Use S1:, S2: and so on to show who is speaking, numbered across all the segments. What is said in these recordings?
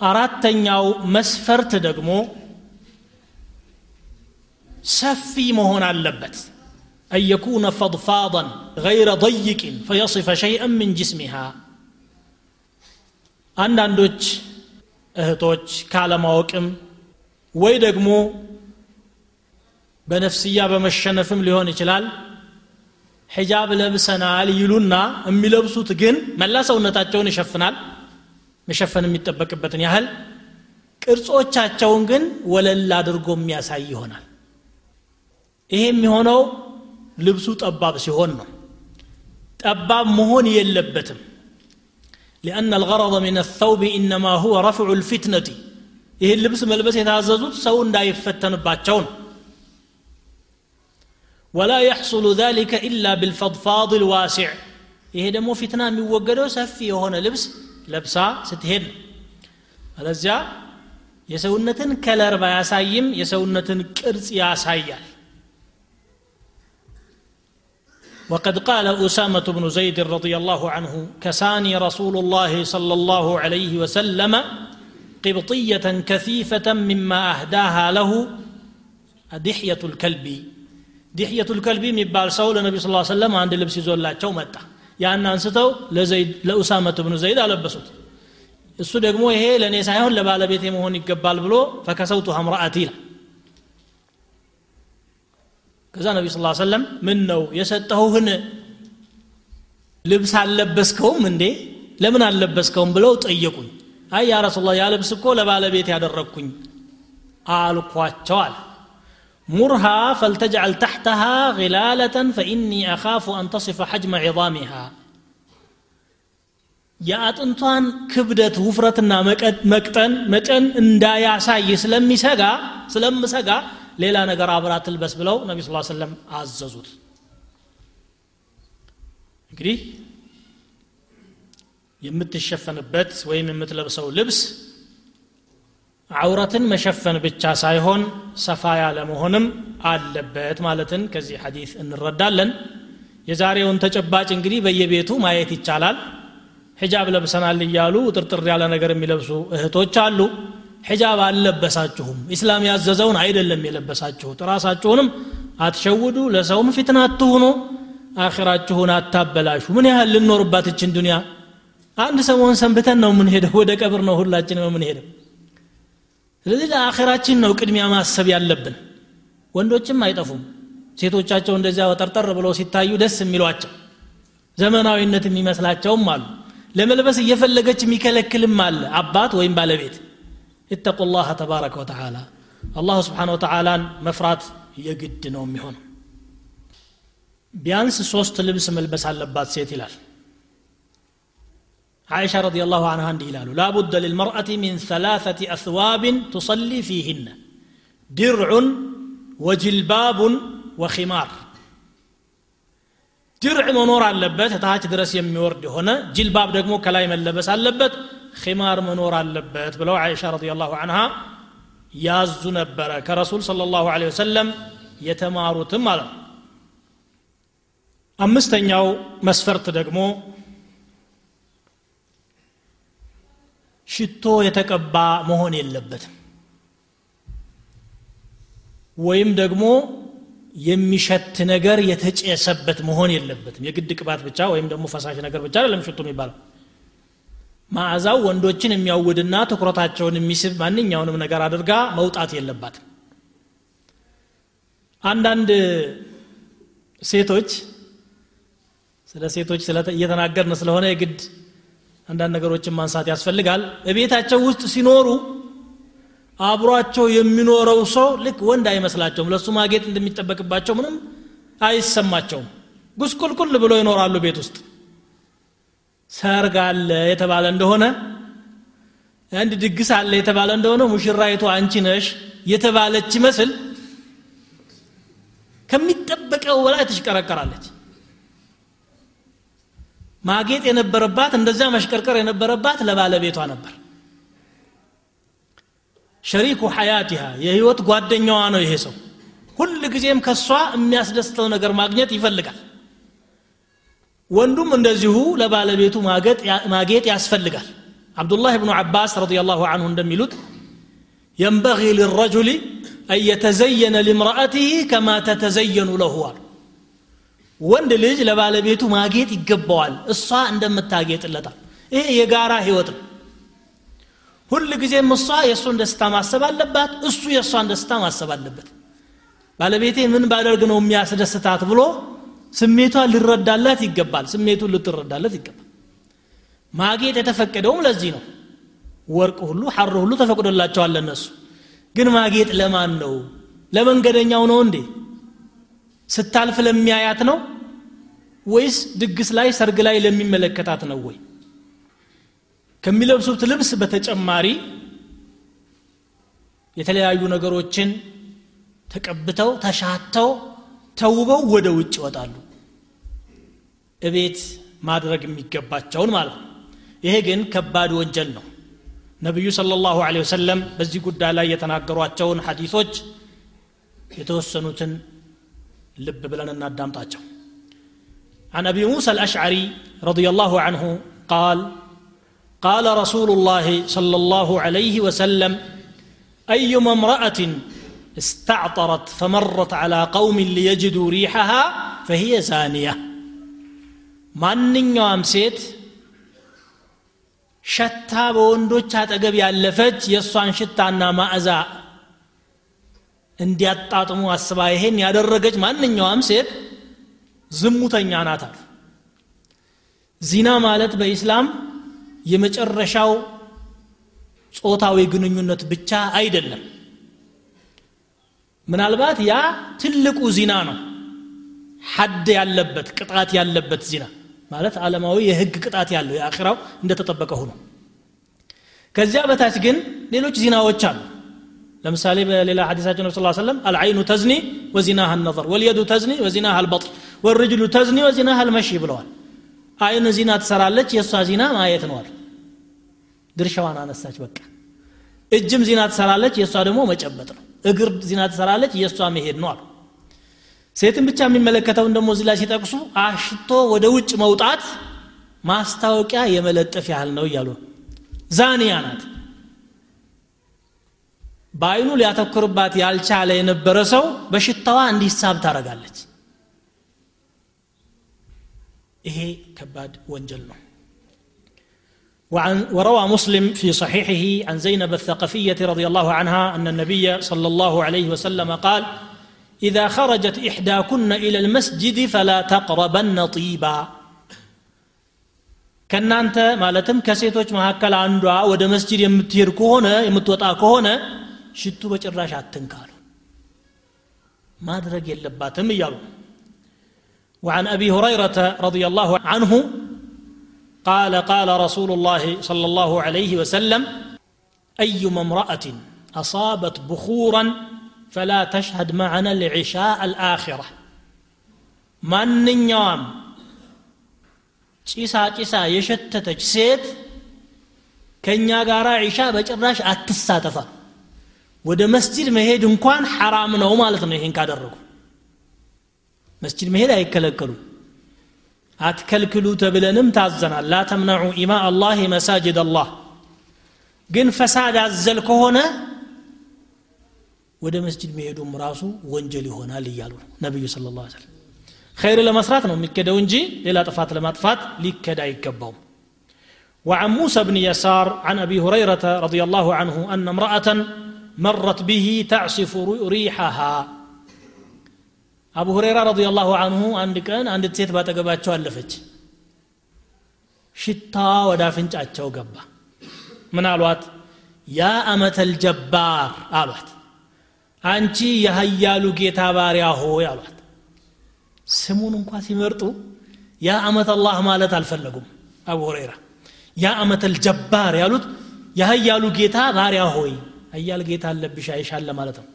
S1: አራተኛው መስፈርት ደግሞ ሰፊ መሆን አለበት أن يكون فضفاضا غير ضيق فيصف شيئا من جسمها አንዳንዶች እህቶች ካለማወቅም ወይ ደግሞ በነፍስያ በመሸነፍም ሊሆን ይችላል ሒጃብ ለብሰናል ይሉና የሚለብሱት ግን መላ ሰውነታቸውን ይሸፍናል መሸፈን የሚጠበቅበትን ያህል ቅርጾቻቸውን ግን ወለል አድርጎ የሚያሳይ ይሆናል ይሄ የሚሆነው ልብሱ ጠባብ ሲሆን ነው ጠባብ መሆን የለበትም لأن الغرض من الثوب إنما هو رفع الفتنة ይህን ልብስ መልበስ የታዘዙት ሰው እንዳይፈተንባቸው ነው ولا يحصل ذلك إلا بالفضفاض الواسع ይሄ ደግሞ ፊትና የሚወገደው ሰፊ የሆነ ልብስ ለብሳ ስትሄድ ነው አለዚያ የሰውነትን ከለር ባያሳይም የሰውነትን ቅርጽ ያሳያል وقد قال أسامة بن زيد رضي الله عنه كساني رسول الله صلى الله عليه وسلم قبطية كثيفة مما أهداها له دحية الكلب دحية الكلب مبال سول النبي صلى الله عليه وسلم عند لبس زولا ቸው መጣ ያን አንስተው ለኡሳመት ብኑ ዘይድ አለበሱት። እሱ ደግሞ ይሄ ለእኔ ሳይሆን ለባለቤቴ መሆን ይገባል ብሎ ፈከሰውቱ ሀምራአት ይላል። ከዛ ነቢ ስ ሰለም ምን ነው የሰጠሁህን ልብስ አልለበስከውም እንዴ? ለምን አልለበስከውም ብለው ጠየቁኝ። አይ ያ ረሱላ ያ ልብስ እኮ ለባለቤት ያደረግኩኝ አልኳቸዋል ሙርሃ ፈልተጅዓል ተሕተሃ غلالة فإني أخاف أن تصف حجم عظامها የአጥንቷን ክብደት ውፍረትና መቅጠን መጠን እንዳያሳይ ስለሚሰጋ ስለምሰጋ ሌላ ነገር አብራ ትልበስ ብለው ነቢ ስ ሰለም አዘዙት እንግዲህ የምትሸፈንበት ወይም የምትለብሰው ልብስ አውረትን መሸፈን ብቻ ሳይሆን ሰፋ ያለ መሆንም አለበት ማለትን ከዚህ ሐዲስ እንረዳለን። የዛሬውን ተጨባጭ እንግዲህ በየቤቱ ማየት ይቻላል። ሒጃብ ለብሰናል እያሉ ጥርጥር ያለ ነገር የሚለብሱ እህቶች አሉ። ሒጃብ አልለበሳችሁም ኢስላም ያዘዘውን አይደለም የለበሳችሁት። ራሳችሁንም አትሸውዱ ለሰውም ፊትና አትሁኑ አኺራችሁን አታበላሹ። ምን ያህል ልኖርባት እችን ዱንያ? አንድ ሰሞን ሰንብተን ነው የምንሄደው ወደ ቀብር ነው ሁላችንም የምንሄደው ስለዚህ ለአኺራችን ነው ቅድሚያ ማሰብ ያለብን ወንዶችም አይጠፉም ሴቶቻቸው እንደዚያ ወጠርጠር ብለው ሲታዩ ደስ የሚሏቸው ዘመናዊነት የሚመስላቸውም አሉ ለመልበስ እየፈለገች የሚከለክልም አለ አባት ወይም ባለቤት اتقوا الله تبارك وتعالى الله سبحانه وتعالى مفرات يجد ነው የሚሆነው ቢያንስ ሶስት ልብስ መልበስ አለባት ሴት ይላል عائشة رضي الله عنها عندي هلاله لا بد للمرأة من ثلاثة أثواب تصلي فيهن درع وجلباب وخمار درع منور አለበት ታች ድረስ የሚወርድ የሆነ ጅልባብ ደግሞ ከላይ መለበስ አለበት ኺማር መኖር አለበት ብለው አይሻ ረዲየላሁ አንሃ ያዙ ነበረ ከረሱል صلى الله عليه وسلم የተማሩትም ማለት ነው አምስተኛው መስፈርት ደግሞ ሽቶ የተቀባ መሆን የለበትም። ወይም ደግሞ የሚሸት ነገር የተጨሰበት መሆን የለበትም። የግድ ቅባት ብቻ ወይም ደግሞ ፈሳሽ ነገር ብቻ አይደለም ሽቶ የሚባለው። ማዕዛው ወንዶችን የሚያውድና ትኩረታቸውን የሚስብ ማንኛውንም ነገር አድርጋ መውጣት የለባትም። አንዳንድ ሴቶች ስለ ሴቶች እየተናገርን ስለሆነ የግድ አንዳንድ ነገሮችን ማንሳት ያስፈልጋል። እቤታቸው ውስጥ ሲኖሩ አብሯቸው የሚኖረው ሰው ልክ ወንድ አይመስላቸውም። ለእሱ ማጌጥ እንደሚጠበቅባቸው ምንም አይሰማቸውም። ጉስቁልቁል ብሎ ይኖራሉ ቤት ውስጥ። ሰርግ አለ የተባለ እንደሆነ አንድ ድግስ አለ የተባለ እንደሆነ ሙሽራይቱ አንቺ ነሽ የተባለች ይመስል ከሚጠበቀው በላይ ትሽቀረቀራለች ማጌጥ የነበረባት እንደዚያ መሽቀርቀር የነበረባት ለባለቤቷ ነበር። ሸሪኩ ሐያቲሃ የህይወት ጓደኛዋ ነው ይሄ ሰው። ሁል ጊዜም ከሷ የሚያስደስተው ነገር ማግኘት ይፈልጋል። ወንዱም እንደዚሁ ለባለቤቱ ማጌጥ ያስፈልጋል። አብዱላህ ብኑ ዓባስ ረዲየላሁ አንሁ እንደሚሉት የንበغي ልረጁል አን የተዘየነ ሊምረአትህ ከማ ተተዘየኑ ለሁ አሉ ወንድ ልጅ ለባለቤቱ ማጌጥ ይገባዋል። እሷ እንደምታጌጥለታል ይሄ የጋራ ህይወት ነው። ሁል ጊዜም እሷ የእሱን ደስታ ማሰብ አለባት እሱ የእሷን ደስታ ማሰብ አለበት። ባለቤቴ ምን ባደርግ ነው የሚያስደስታት ብሎ ስሜቷን ሊረዳላት ይገባል። ስሜቱን ልትረዳለት ይገባል። ማጌጥ የተፈቀደውም ለዚህ ነው። ወርቅ ሁሉ ሐር ሁሉ ተፈቅዶላቸዋል ለነሱ ግን ማጌጥ ለማን ነው? ለመንገደኛው ነው እንዴ ስታልፍ ለሚያያት ነው ወይስ ድግስ ላይ ሰርግ ላይ ለሚመለከታት ነው ወይ? ከሚለብሱት ልብስ በተጨማሪ የተለያዩ ነገሮችን ተቀብተው ተሻተው ተውበው ወደ ውጭ ይወጣሉ። እቤት ማድረግ የሚገባቸውን ማለት ነው። ይሄ ግን ከባድ ወንጀል ነው። ነቢዩ صለ ላሁ ወሰለም በዚህ ጉዳይ ላይ የተናገሯቸውን ሐዲሶች የተወሰኑትን ልብ ብለን እናዳምጣቸው عن أبي موسى الأشعري رضي الله عنه قال قال رسول الله صلى الله عليه وسلم أيما امرأة استعطرت فمرت على قوم ليجدوا ريحها فهي زانية ማንኛውም ሴት ሸታ በወንዶች አጠገብ ያለፈች የእሷን ሽታና ማዕዛ እንዲያጣጥሙ አስባ ይሄን ያደረገች ማንኛውም ሴት ዝሙተኛ ናት ዚና ማለት በኢስላም የመጨረሻው ጾታዊ ግንኙነት ብቻ አይደለም። ምናልባት ያ ትልቁ ዚና ነው። ሐድ ያለበት ቅጣት ያለበት ዚና ማለት ዓለማዊ የህግ ቅጣት ያለው የአኺራው እንደተጠበቀ ሆኖ። ከዚያ በታች ግን ሌሎች ዚናዎች አሉ ለምሳሌ በሌላ ሐዲሳቸው ነብ ስ ሰለም አልዓይኑ ተዝኒ ወዚናሃ ነظር ወልየዱ ተዝኒ ወዚናሃ አልበጥ ወርጅሉ ተዝኒ ወዚናሃ አልመሺ ብለዋል። አይን ዚና ትሰራለች የእሷ ዚና ማየት ነዋል። ድርሻዋን አነሳች በቃ። እጅም ዚና ትሰራለች የእሷ ደግሞ መጨበጥ ነው። እግር ዚና ትሰራለች የእሷ መሄድ ነው አሉ። ሴትን ብቻ የሚመለከተውን ደግሞ እዚህ ላይ ሲጠቅሱ አሽቶ ወደ ውጭ መውጣት ማስታወቂያ የመለጠፍ ያህል ነው እያሉ ዛኒያ ናት በአይኑ ሊያተኩርባት ያልቻለ የነበረ ሰው በሽታዋ እንዲሳብ ታረጋለች ይሄ ከባድ ወንጀል ነው وعن وروى مسلم في صحيحه عن زينب الثقفية رضي الله عنها أن النبي صلى الله عليه وسلم قال إذا خرجت إحداكن إلى المسجد فلا تقربن طيبا ከእናንተ ማለትም ከሴቶች መካከል አንዷ ወደ መስጅድ የምትሄድ ከሆነ የምትወጣ ከሆነ ሽቱ በጭራሽ አትንካሉ ማድረግ የለባትም እያሉ وعن أبي هريرة رضي الله عنه قال قال رسول الله صلى الله عليه وسلم أيما امرأة أصابت بخورا فلا تشهد معنا العشاء الآخرة ማንኛውም ጭሳ ጭሳ የሸተተች ሴት ከእኛ ጋር ዒሻ በጭራሽ አትሳተፋ ወደ መስጅድ መሄድ እንኳን ሐራም ነው ማለት ነው ይሄን ካደረጉ መስጅድ መሄድ አይከለከሉም አትከልክሉ ተብለንም ታዘናል ላ ተምነዑ ኢማ አላህ መሳጅድ አላህ ግን ፈሳድ አዘል ከሆነ ወደ መስጅድ መሄዱም ራሱ ወንጀል ይሆናል እያሉ ነው ነቢዩ ስለ ላ ሰለም ኸይር ለመስራት ነው የሚከደው እንጂ ሌላ ጥፋት ለማጥፋት ሊከድ አይገባውም وعن موسى بن يسار عن أبي هريرة رضي الله عنه أن امرأة مرت به تعصف ريحها አቡ ሁሬራ ረዲየላሁ አንሁ አንድ ቀን አንድ ሴት ባጠገባቸው አለፈች ሽታ ወደ አፍንጫቸው ገባ ምን አሏት ያ አመተል ጀባር አሏት አንቺ የሀያሉ ጌታ ባሪያ ሆይ አሏት ስሙን እንኳ ሲመርጡ ያ አመት አላህ ማለት አልፈለጉም አቡ ሁሬራ ያ አመተል ጀባር ያሉት የሀያሉ ጌታ ባሪያ ሆይ ሀያል ጌታ አለብሽ አይሻለ ማለት ነው።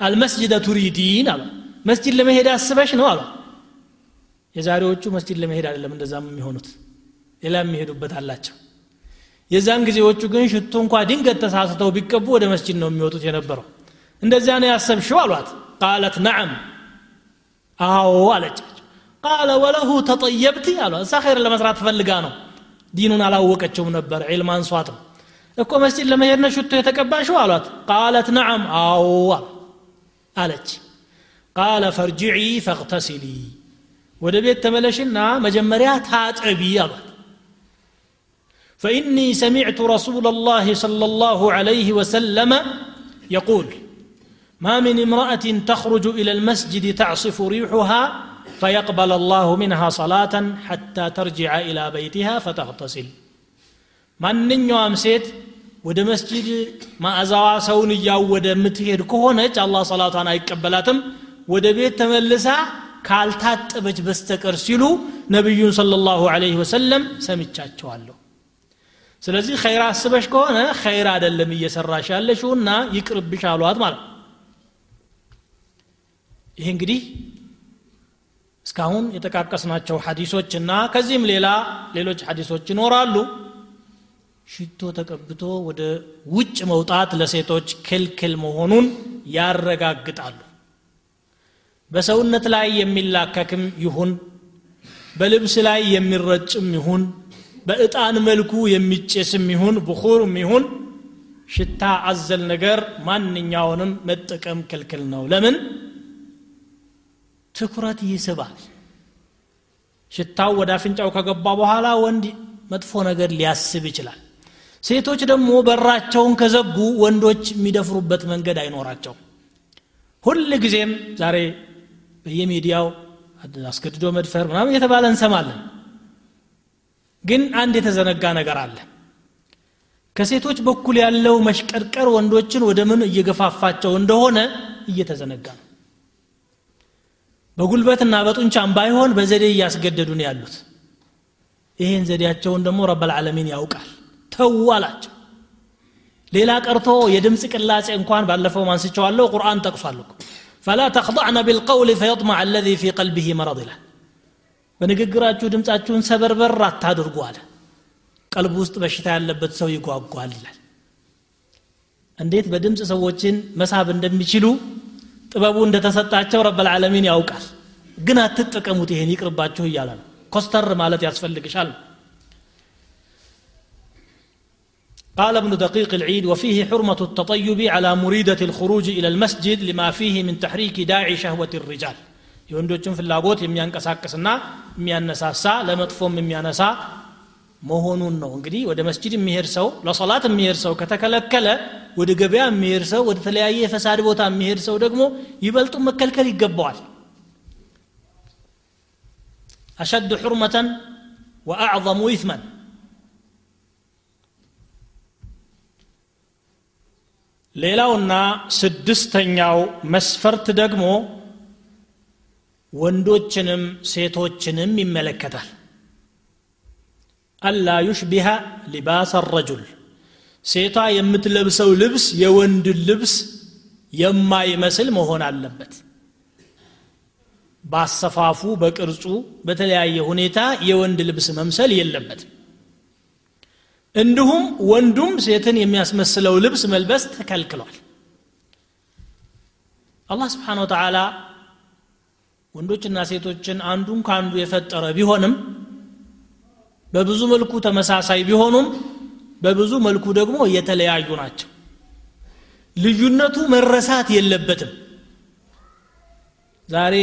S1: አልመስጅደ ቱሪዲን አሏት መስጂድ ለመሄድ አስበሽ ነው አሉ የዛሬዎቹ መስጂድ ለመሄድ አይደለም እንደዛም የሚሆኑት ሌላ የሚሄዱበት አላቸው። የዛን ጊዜዎቹ ግን ሽቶ እንኳ ድንገት ተሳስተው ቢቀቡ ወደ መስጂድ ነው የሚወጡት የነበረው። እንደዚያ ነው ያሰብሽው አሏት። ቃለት ነዓም አዎ አለቻቸው። ቃለ ወለሁ ተጠየብቲ አሏ እሳ ኸይር ለመስራት ፈልጋ ነው። ዲኑን አላወቀችውም ነበር። ዒልም አንሷት እኮ መስጂድ ለመሄድ ነው ሽቶ የተቀባሽው አሏት ቃለት ነዓም አዎ አለች ቃለ ፈርጅዒ ፈቅተሲሊ ወደ ቤት ተመለሽና መጀመሪያ ታጠቢ አሏት فإني سمعت رسول الله صلى الله عليه وسلم يقول ما من امرأة تخرج إلى المسجد تعصف ريحها فيقبل الله منها صلاة حتى ترجع إلى بيتها فتغتسل ማንኛውም ሴት ወደ መስጂድ ማዕዛዋ ሰውን እያወደ የምትሄድ ከሆነች አላህ ሰላቷን አይቀበላትም። ወደ ቤት ተመልሳ ካልታጠበች በስተቀር ሲሉ ነቢዩን صለ ላሁ ዐለይሂ ወሰለም ሰምቻቸዋለሁ። ስለዚህ ኸይር አስበሽ ከሆነ ኸይር አይደለም እየሰራሽ ያለሽውና ይቅርብሽ አሏት ማለት ይህ እንግዲህ እስካሁን የጠቃቀስናቸው እና ከዚህም ሌላ ሌሎች ሐዲሶች ይኖራሉ ሽቶ ተቀብቶ ወደ ውጭ መውጣት ለሴቶች ክልክል መሆኑን ያረጋግጣሉ። በሰውነት ላይ የሚላከክም ይሁን በልብስ ላይ የሚረጭም ይሁን በእጣን መልኩ የሚጨስም ይሁን ብኹርም ይሁን ሽታ አዘል ነገር ማንኛውንም መጠቀም ክልክል ነው። ለምን? ትኩረት ይስባል። ሽታው ወደ አፍንጫው ከገባ በኋላ ወንድ መጥፎ ነገር ሊያስብ ይችላል ሴቶች ደግሞ በራቸውን ከዘጉ ወንዶች የሚደፍሩበት መንገድ አይኖራቸው ሁል ጊዜም ዛሬ በየሚዲያው አስገድዶ መድፈር ምናምን እየተባለ እንሰማለን። ግን አንድ የተዘነጋ ነገር አለ። ከሴቶች በኩል ያለው መሽቀርቀር ወንዶችን ወደ ምን እየገፋፋቸው እንደሆነ እየተዘነጋ ነው። በጉልበትና በጡንቻም ባይሆን በዘዴ እያስገደዱ ነው ያሉት። ይህን ዘዴያቸውን ደግሞ ረበልዓለሚን ያውቃል ተው አላቸው። ሌላ ቀርቶ የድምፅ ቅላጼ እንኳን ባለፈው ማንስቸዋለሁ ቁርአን ጠቅሷል ፈላ ተክضዕነ ቢልቀውል ፈየጥመዕ አለዚ ፊ ቀልቢህ መረድ ይላል። በንግግራችሁ ድምፃችሁን ሰበርበር አታድርጉ አለ። ቀልብ ውስጥ በሽታ ያለበት ሰው ይጓጓል ይላል። እንዴት በድምፅ ሰዎችን መሳብ እንደሚችሉ ጥበቡ እንደተሰጣቸው ረበልዓለሚን ያውቃል። ግን አትጠቀሙት ይሄን ይቅርባችሁ እያለ ነው። ኮስተር ማለት ያስፈልግሻል قال ابن دقيق العيد وفيه حرمة التطيب على مريدة الخروج إلى المسجد لما فيه من تحريك داعي شهوة الرجال. يوندوچن في يميان كساكسنا يميان نساسا لمطفوم يميان نسا مهونون نو انجدي ودى مسجد ميهرسو لصلاة ميهرسو كتكالكالة ودى قبيا ميهرسو ودى ثلاية فساد بوتا ميهرسو دقمو يبلطو مكالكالي قبوال أشد حرمة وأعظم إثماً ሌላውና ስድስተኛው መስፈርት ደግሞ ወንዶችንም ሴቶችንም ይመለከታል። አላ ዩሽቢሃ ሊባስ ረጁል ሴቷ የምትለብሰው ልብስ የወንድ ልብስ የማይመስል መሆን አለበት። በአሰፋፉ በቅርጹ በተለያየ ሁኔታ የወንድ ልብስ መምሰል የለበትም እንዲሁም ወንዱም ሴትን የሚያስመስለው ልብስ መልበስ ተከልክሏል። አላህ ስብሓን ወተዓላ ወንዶችና ሴቶችን አንዱን ከአንዱ የፈጠረ ቢሆንም በብዙ መልኩ ተመሳሳይ ቢሆኑም በብዙ መልኩ ደግሞ የተለያዩ ናቸው። ልዩነቱ መረሳት የለበትም። ዛሬ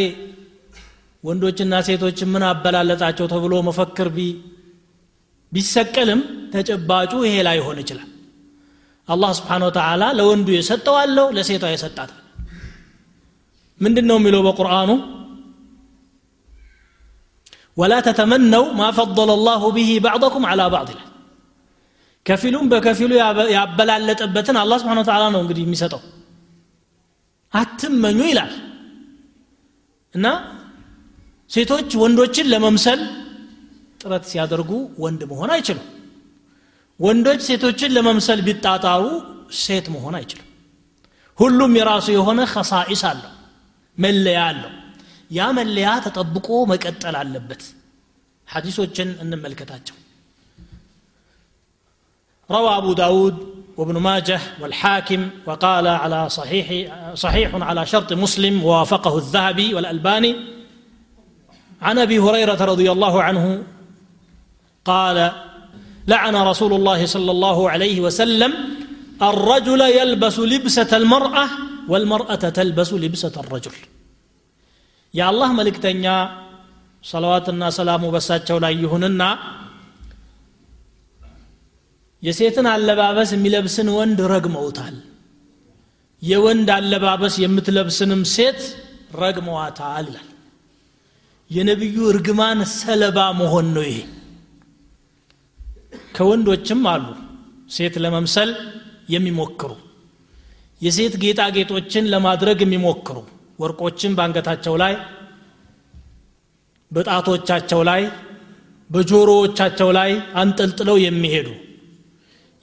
S1: ወንዶችና ሴቶች ምን አበላለጣቸው ተብሎ መፈክር ቢሰቀልም ተጨባጩ ይሄ ላይ ላይሆን ይችላል። አላህ ስብሓን ወተላ ለወንዱ የሰጠው አለው ለሴቷ የሰጣታል ምንድን ነው የሚለው በቁርአኑ? ወላ ተተመነው ማ ፈضለ ላሁ ብሂ ባዕضኩም ዓላ ባዕድ ይላል። ከፊሉም በከፊሉ ያበላለጠበትን አላ ስብሓን ወተላ ነው እንግዲህ የሚሰጠው። አትመኙ ይላል። እና ሴቶች ወንዶችን ለመምሰል ጥረት ሲያደርጉ ወንድ መሆን አይችሉም ወንዶች ሴቶችን ለመምሰል ቢጣጣሩ ሴት መሆን አይችልም ሁሉም የራሱ የሆነ ከሳኢስ አለው መለያ አለው ያ መለያ ተጠብቆ መቀጠል አለበት ሐዲሶችን እንመልከታቸው روى أبو داود وابن ماجه والحاكم وقال على صحيح صحيح على شرط مسلم ووافقه الذهبي والألباني عن أبي هريرة رضي الله عنه قال لعن رسول الله صلى الله عليه وسلم الرجل يلبس لبسة المرأة والمرأة تلبس لبسة الرجل يا الله ملك تنيا صلواتنا سلام بساتشو لا يهننا የሴትን አለባበስ የሚለብስን ወንድ ረግመውታል የወንድ አለባበስ የምትለብስንም ሴት ረግመዋታል ይላል የነቢዩ እርግማን ሰለባ መሆን ነው ይሄ ከወንዶችም አሉ ሴት ለመምሰል የሚሞክሩ የሴት ጌጣጌጦችን ለማድረግ የሚሞክሩ ወርቆችን በአንገታቸው ላይ በጣቶቻቸው ላይ በጆሮዎቻቸው ላይ አንጠልጥለው የሚሄዱ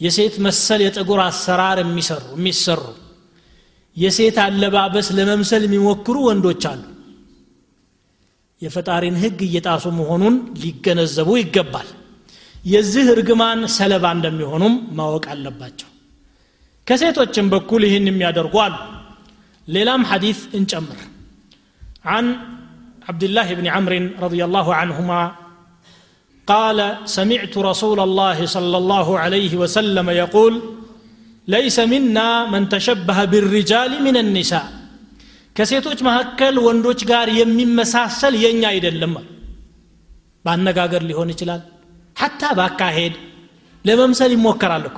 S1: የሴት መሰል የፀጉር አሰራር የሚሰሩ የሚሰሩ የሴት አለባበስ ለመምሰል የሚሞክሩ ወንዶች አሉ። የፈጣሪን ህግ እየጣሱ መሆኑን ሊገነዘቡ ይገባል የዚህ እርግማን ሰለባ እንደሚሆኑም ማወቅ አለባቸው ከሴቶችም በኩል ይህን የሚያደርጉ አሉ ሌላም ሐዲስ እንጨምር عن عبد الله بن عمرو رضي الله عنهما قال سمعت رسول الله صلى الله عليه وسلم يقول ليس منا من تشبه بالرجال من النساء ከሴቶች መካከል ወንዶች ጋር የሚመሳሰል የኛ አይደለም በአነጋገር ሊሆን ይችላል ሐታ ባካሄድ ለመምሰል ይሞከራል እኮ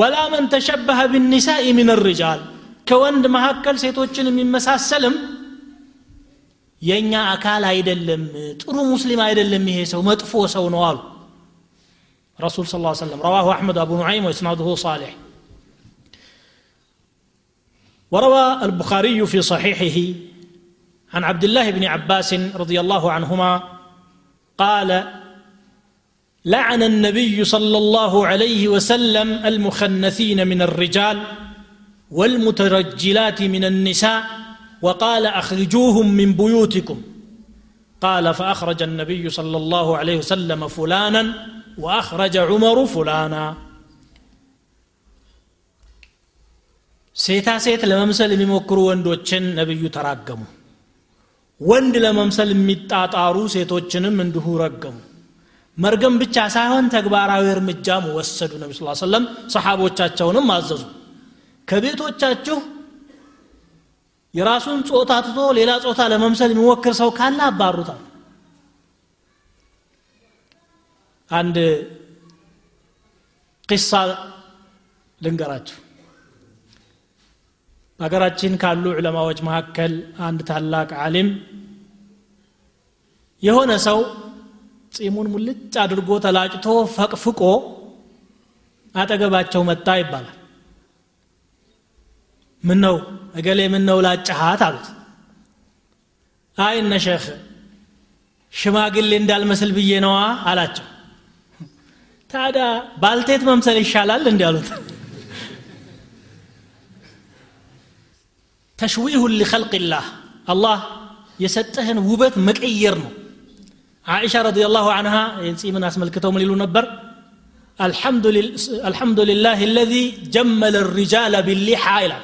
S1: ወላ መን ተሸበሀ ብኒሳኢ ምን ርጃል ከወንድ መካከል ሴቶችን የሚመሳሰልም የእኛ አካል አይደለም ጥሩ ሙስሊም አይደለም ይሄ ሰው መጥፎ ሰው ነው አሉ رسول صلى الله عليه وسلم رواه أحمد أبو نعيم وإسناده صالح وروى البخاري في صحيحه عن عبد الله بن عباس رضي الله عنهما قال لعن النبي صلى الله عليه وسلم المخنثين من الرجال والمترجلات من النساء وقال اخرجوهم من بيوتكم قال فاخرج النبي صلى الله عليه وسلم فلانا واخرج عمر فلانا ሴታ ሴት ለመምሰል የሚሞክሩ ወንዶችን ነብዩ ተራገሙ ወንድ ለመምሰል የሚጣጣሩ ሴቶችንም እንዲሁ ረገሙ መርገም ብቻ ሳይሆን ተግባራዊ እርምጃም ወሰዱ ነቢ ስ ሰለም ሰሓቦቻቸውንም አዘዙ። ከቤቶቻችሁ የራሱን ጾታ ትቶ ሌላ ጾታ ለመምሰል የሚሞክር ሰው ካለ አባሩታል። አንድ ቂሳ ልንገራችሁ። በሀገራችን ካሉ ዑለማዎች መካከል አንድ ታላቅ ዓሊም የሆነ ሰው ጺሙን ሙልጭ አድርጎ ተላጭቶ ፈቅፍቆ አጠገባቸው መጣ ይባላል። ምን ነው እገሌ ምን ነው ላጭሃት አሉት። አይ እነ ሽማግሌ እንዳልመስል ብዬ ነዋ አላቸው። ታዲያ ባልቴት መምሰል ይሻላል እንዲ አሉት። ተሽዊሁን ሊኸልቅላህ አላህ የሰጠህን ውበት መቀየር ነው عائشة رضي الله عنها ينسي من اسم الكتوم اللي نبر. الحمد, لل... الحمد لله الذي جمل الرجال باللحى إلى.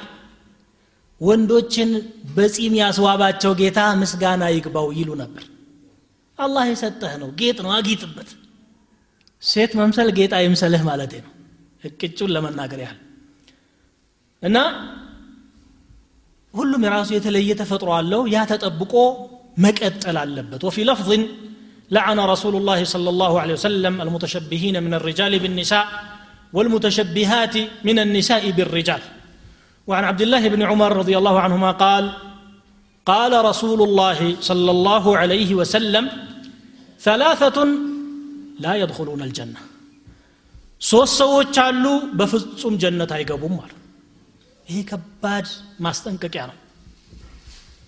S1: وندوتشن بسيم يا سوابا تشو جيتا مسغانا يكباو يلو نبر الله يسطهنو جيت نو اجيت بت سيت ممسل جيت اي مسله مالتين كتشو لما ناغر يال أنا ሁሉም የራሱ የተለየ ተፈጥሮ አለው። ያ ተጠብቆ መቀጠል አለበት። وفي لفظ لعن رسول الله صلى الله عليه وسلم المتشبهين من الرجال بالنساء والمتشبهات من النساء بالرجال وعن عبد الله بن عمر رضي الله عنهما قال قال رسول الله صلى الله عليه وسلم ثلاثة لا يدخلون الجنة ሶስት ሰዎች አሉ በፍጹም ጀነት አይገቡም አሉ ይሄ ከባድ ማስጠንቀቂያ ነው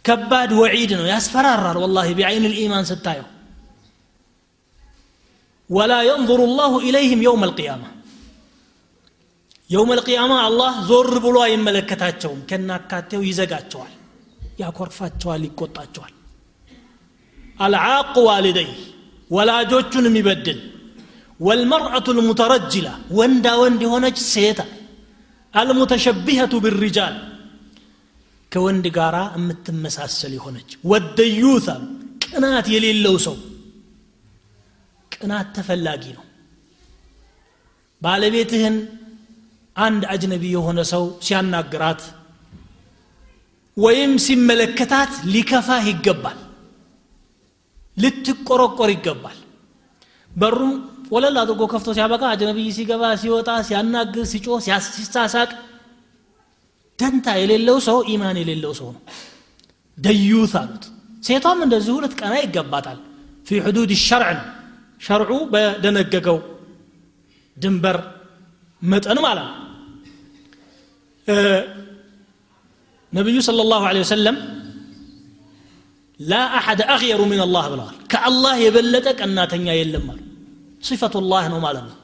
S1: ከባድ ወዒድ ነው ያስፈራራል ወላሂ ቢዐይን ልኢማን ስታየው ወላ የንظሩ ላሁ ኢለይህም የውም አልቅያማ የውም አልቅያማ አላህ ዞር ብሎ አይመለከታቸውም ከናካቴው ይዘጋቸዋል ያኮርፋቸዋል ይቆጣቸዋል አልዓቅ ዋሊደይ ወላጆቹን የሚበድል ወልመርአቱ ልሙተረጅላ ወንዳ ወንድ የሆነች ሴታ አልሙተሸቢሀቱ ብሪጃል ከወንድ ጋር የምትመሳሰል የሆነች ወደዩት አሉ ቅናት የሌለው ሰው ቅናት ተፈላጊ ነው። ባለቤትህን አንድ አጅነቢ የሆነ ሰው ሲያናግራት ወይም ሲመለከታት ሊከፋህ ይገባል ልትቆረቆር ይገባል። በሩም ወለል አድርጎ ከፍቶ ሲያበቃ አጅነቢይ ሲገባ ሲወጣ ሲያናግር ሲጮህ ሲሳሳቅ ደንታ የሌለው ሰው ኢማን የሌለው ሰው ነው። ደዩት አሉት። ሴቷም እንደዚሁ ልትቀና ይገባታል። ፊ ሕዱድ ሸርዕ ነው ሸርዑ በደነገገው ድንበር መጠን ማለት ነው ነቢዩ صلى الله عليه وسلم لا أحد أغير من الله ብለዋል ከአላህ የበለጠ ቀናተኛ የለም አሉ صفة الله ነው ማለት ነው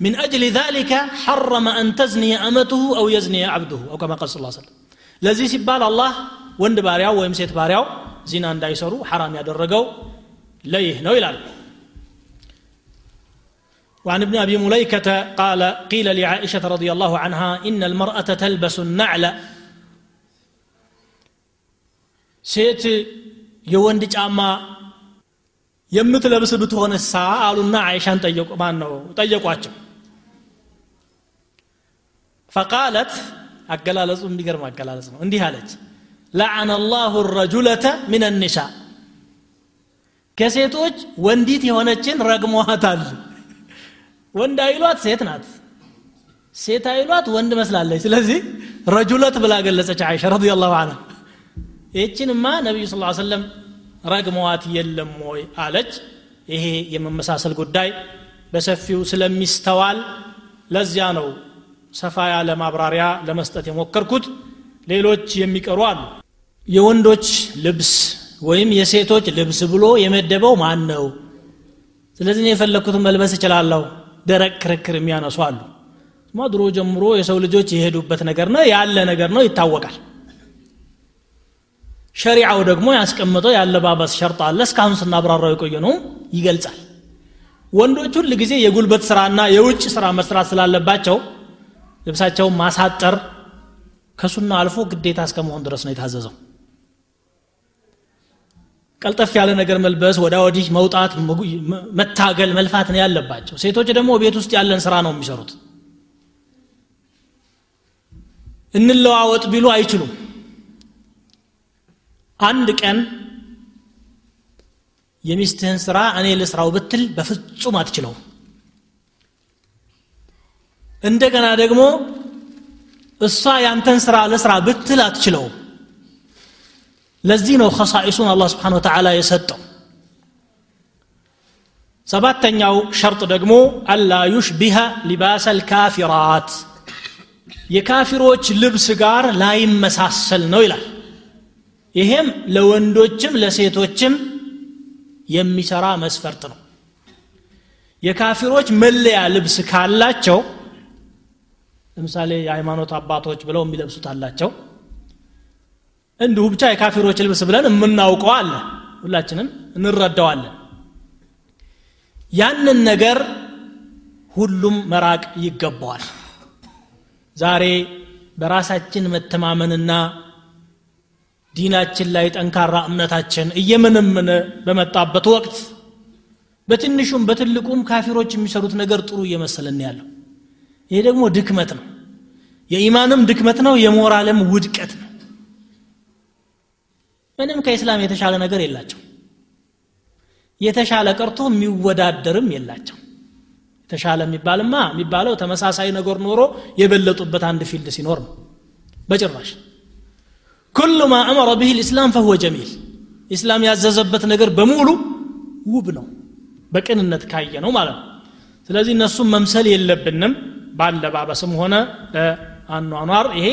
S1: من أجل ذلك حرم أن تزني أمته أو يزني عبده أو كما قال صلى الله عليه وسلم ለዚህ ሲባል አላህ ወንድ ባሪያው ወይም ሴት ባሪያው ዚና እንዳይሰሩ ሐራም ያደረገው ለይህ ነው ይላል وعن ابن أبي مليكة قال قيل لعائشة رضي الله عنها إن المرأة تلبس النعل ሴት የወንድ ጫማ የምትለብስ ብትሆንሳ አሉና አይሻን ጠየቁ ማን ነው ጠየቋቸው ፈቃለት አገላለጹ የሚገርም አገላለጽ ነው እንዲህ አለች ለዓነ ላሁ ረጁለተ ምን ኒሳ ከሴቶች ወንዲት የሆነችን ረግሟታል ወንድ አይሏት ሴት ናት። ሴት አይሏት ወንድ መስላለች። ስለዚህ ረጁለት ብላ ገለጸች አይሻ ረዲ ላሁ አንha ይህችንማ ነቢዩ ስ ሰለም ረግመዋት የለም ወይ አለች። ይሄ የመመሳሰል ጉዳይ በሰፊው ስለሚስተዋል ለዚያ ነው ሰፋ ያለ ማብራሪያ ለመስጠት የሞከርኩት። ሌሎች የሚቀሩ አሉ። የወንዶች ልብስ ወይም የሴቶች ልብስ ብሎ የመደበው ማን ነው? ስለዚህ የፈለግኩትን መልበስ እችላለሁ ደረቅ ክርክር የሚያነሱ አሉ። ድሮ ጀምሮ የሰው ልጆች የሄዱበት ነገር ነው ያለ ነገር ነው ይታወቃል። ሸሪዓው ደግሞ ያስቀምጠው ያለባበስ ሸርጥ አለ እስካሁን ስናብራራው የቆየ ነው ይገልጻል። ወንዶች ሁል ጊዜ የጉልበት ስራና የውጭ ስራ መስራት ስላለባቸው ልብሳቸውን ማሳጠር ከሱና አልፎ ግዴታ እስከ መሆን ድረስ ነው የታዘዘው ቀልጠፍ ያለ ነገር መልበስ ወዳ ወዲህ መውጣት መታገል መልፋት ነው ያለባቸው። ሴቶች ደግሞ ቤት ውስጥ ያለን ስራ ነው የሚሰሩት። እንለዋወጥ ቢሉ አይችሉም። አንድ ቀን የሚስትህን ስራ እኔ ልስራው ብትል በፍጹም አትችለውም። እንደገና ደግሞ እሷ ያንተን ስራ ልስራ ብትል አትችለውም ለዚህ ነው ከሳኢሱን አላህ ስብሓን ወተዓላ የሰጠው። ሰባተኛው ሸርጥ ደግሞ አላ ዩሽቢሃ ሊባስ አልካፊራት የካፊሮች ልብስ ጋር ላይመሳሰል ነው ይላል። ይሄም ለወንዶችም ለሴቶችም የሚሰራ መስፈርት ነው። የካፊሮች መለያ ልብስ ካላቸው ለምሳሌ የሃይማኖት አባቶች ብለው የሚለብሱት አላቸው እንዲሁ ብቻ የካፊሮች ልብስ ብለን የምናውቀው አለ። ሁላችንም እንረዳዋለን። ያንን ነገር ሁሉም መራቅ ይገባዋል። ዛሬ በራሳችን መተማመንና ዲናችን ላይ ጠንካራ እምነታችን እየመነመነ በመጣበት ወቅት በትንሹም በትልቁም ካፊሮች የሚሰሩት ነገር ጥሩ እየመሰለን ያለው። ይሄ ደግሞ ድክመት ነው። የኢማንም ድክመት ነው የሞራልም ውድቀት ነው ምንም ከኢስላም የተሻለ ነገር የላቸው የተሻለ ቀርቶ የሚወዳደርም የላቸው የተሻለ የሚባልማ የሚባለው ተመሳሳይ ነገር ኖሮ የበለጡበት አንድ field ሲኖር ነው። በጭራሽ كل ما أمر به الإسلام فهو جميل። ኢስላም ያዘዘበት ነገር በሙሉ ውብ ነው በቅንነት ካየ ነው ማለት ነው። ስለዚህ እነሱም መምሰል የለብንም። ባለባበስም ሆነ በአኗኗር ይሄ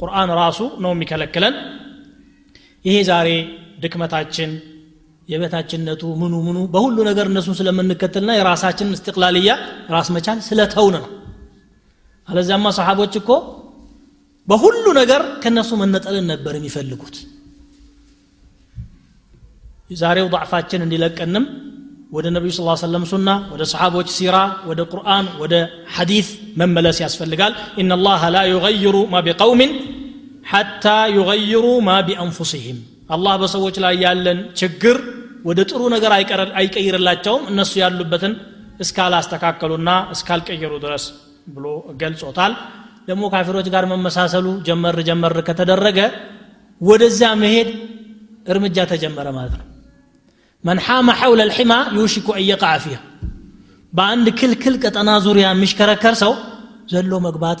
S1: ቁርአን ራሱ ነው የሚከለክለን ይሄ ዛሬ ድክመታችን የበታችነቱ ምኑ ምኑ በሁሉ ነገር እነሱን ስለምንከተልና የራሳችን እስትቅላልያ ራስ መቻል ስለተውን ነው አለዚያማ ሰሓቦች እኮ በሁሉ ነገር ከነሱ መነጠልን ነበር የሚፈልጉት የዛሬው ضعፋችን እንዲለቀንም ወደ ነቢዩ ስ ሰለም ሱና ወደ ሰሓቦች ሲራ ወደ ቁርአን ወደ ሐዲስ መመለስ ያስፈልጋል ኢና ላሃ ላ ዩغይሩ ማ ቢቀውሚን ሐታ ዩغይሩ ማ ቢአንፉሲህም አላህ በሰዎች ላይ ያለን ችግር ወደ ጥሩ ነገር አይቀይርላቸውም። እነሱ ያሉበትን እስካላስተካከሉና እስካልቀየሩ ድረስ ብሎ ገልጾታል። ደግሞ ካፊሮች ጋር መመሳሰሉ ጀመር ጀመር ከተደረገ ወደዚያ መሄድ እርምጃ ተጀመረ ማለት ነው። ሐውለ ልሒማ ዩሽኩ አን የቃዓ ፊሃ። በአንድ ክልክል ቀጠና ዙሪያ የሚሽከረከር ሰው ዘሎ መግባት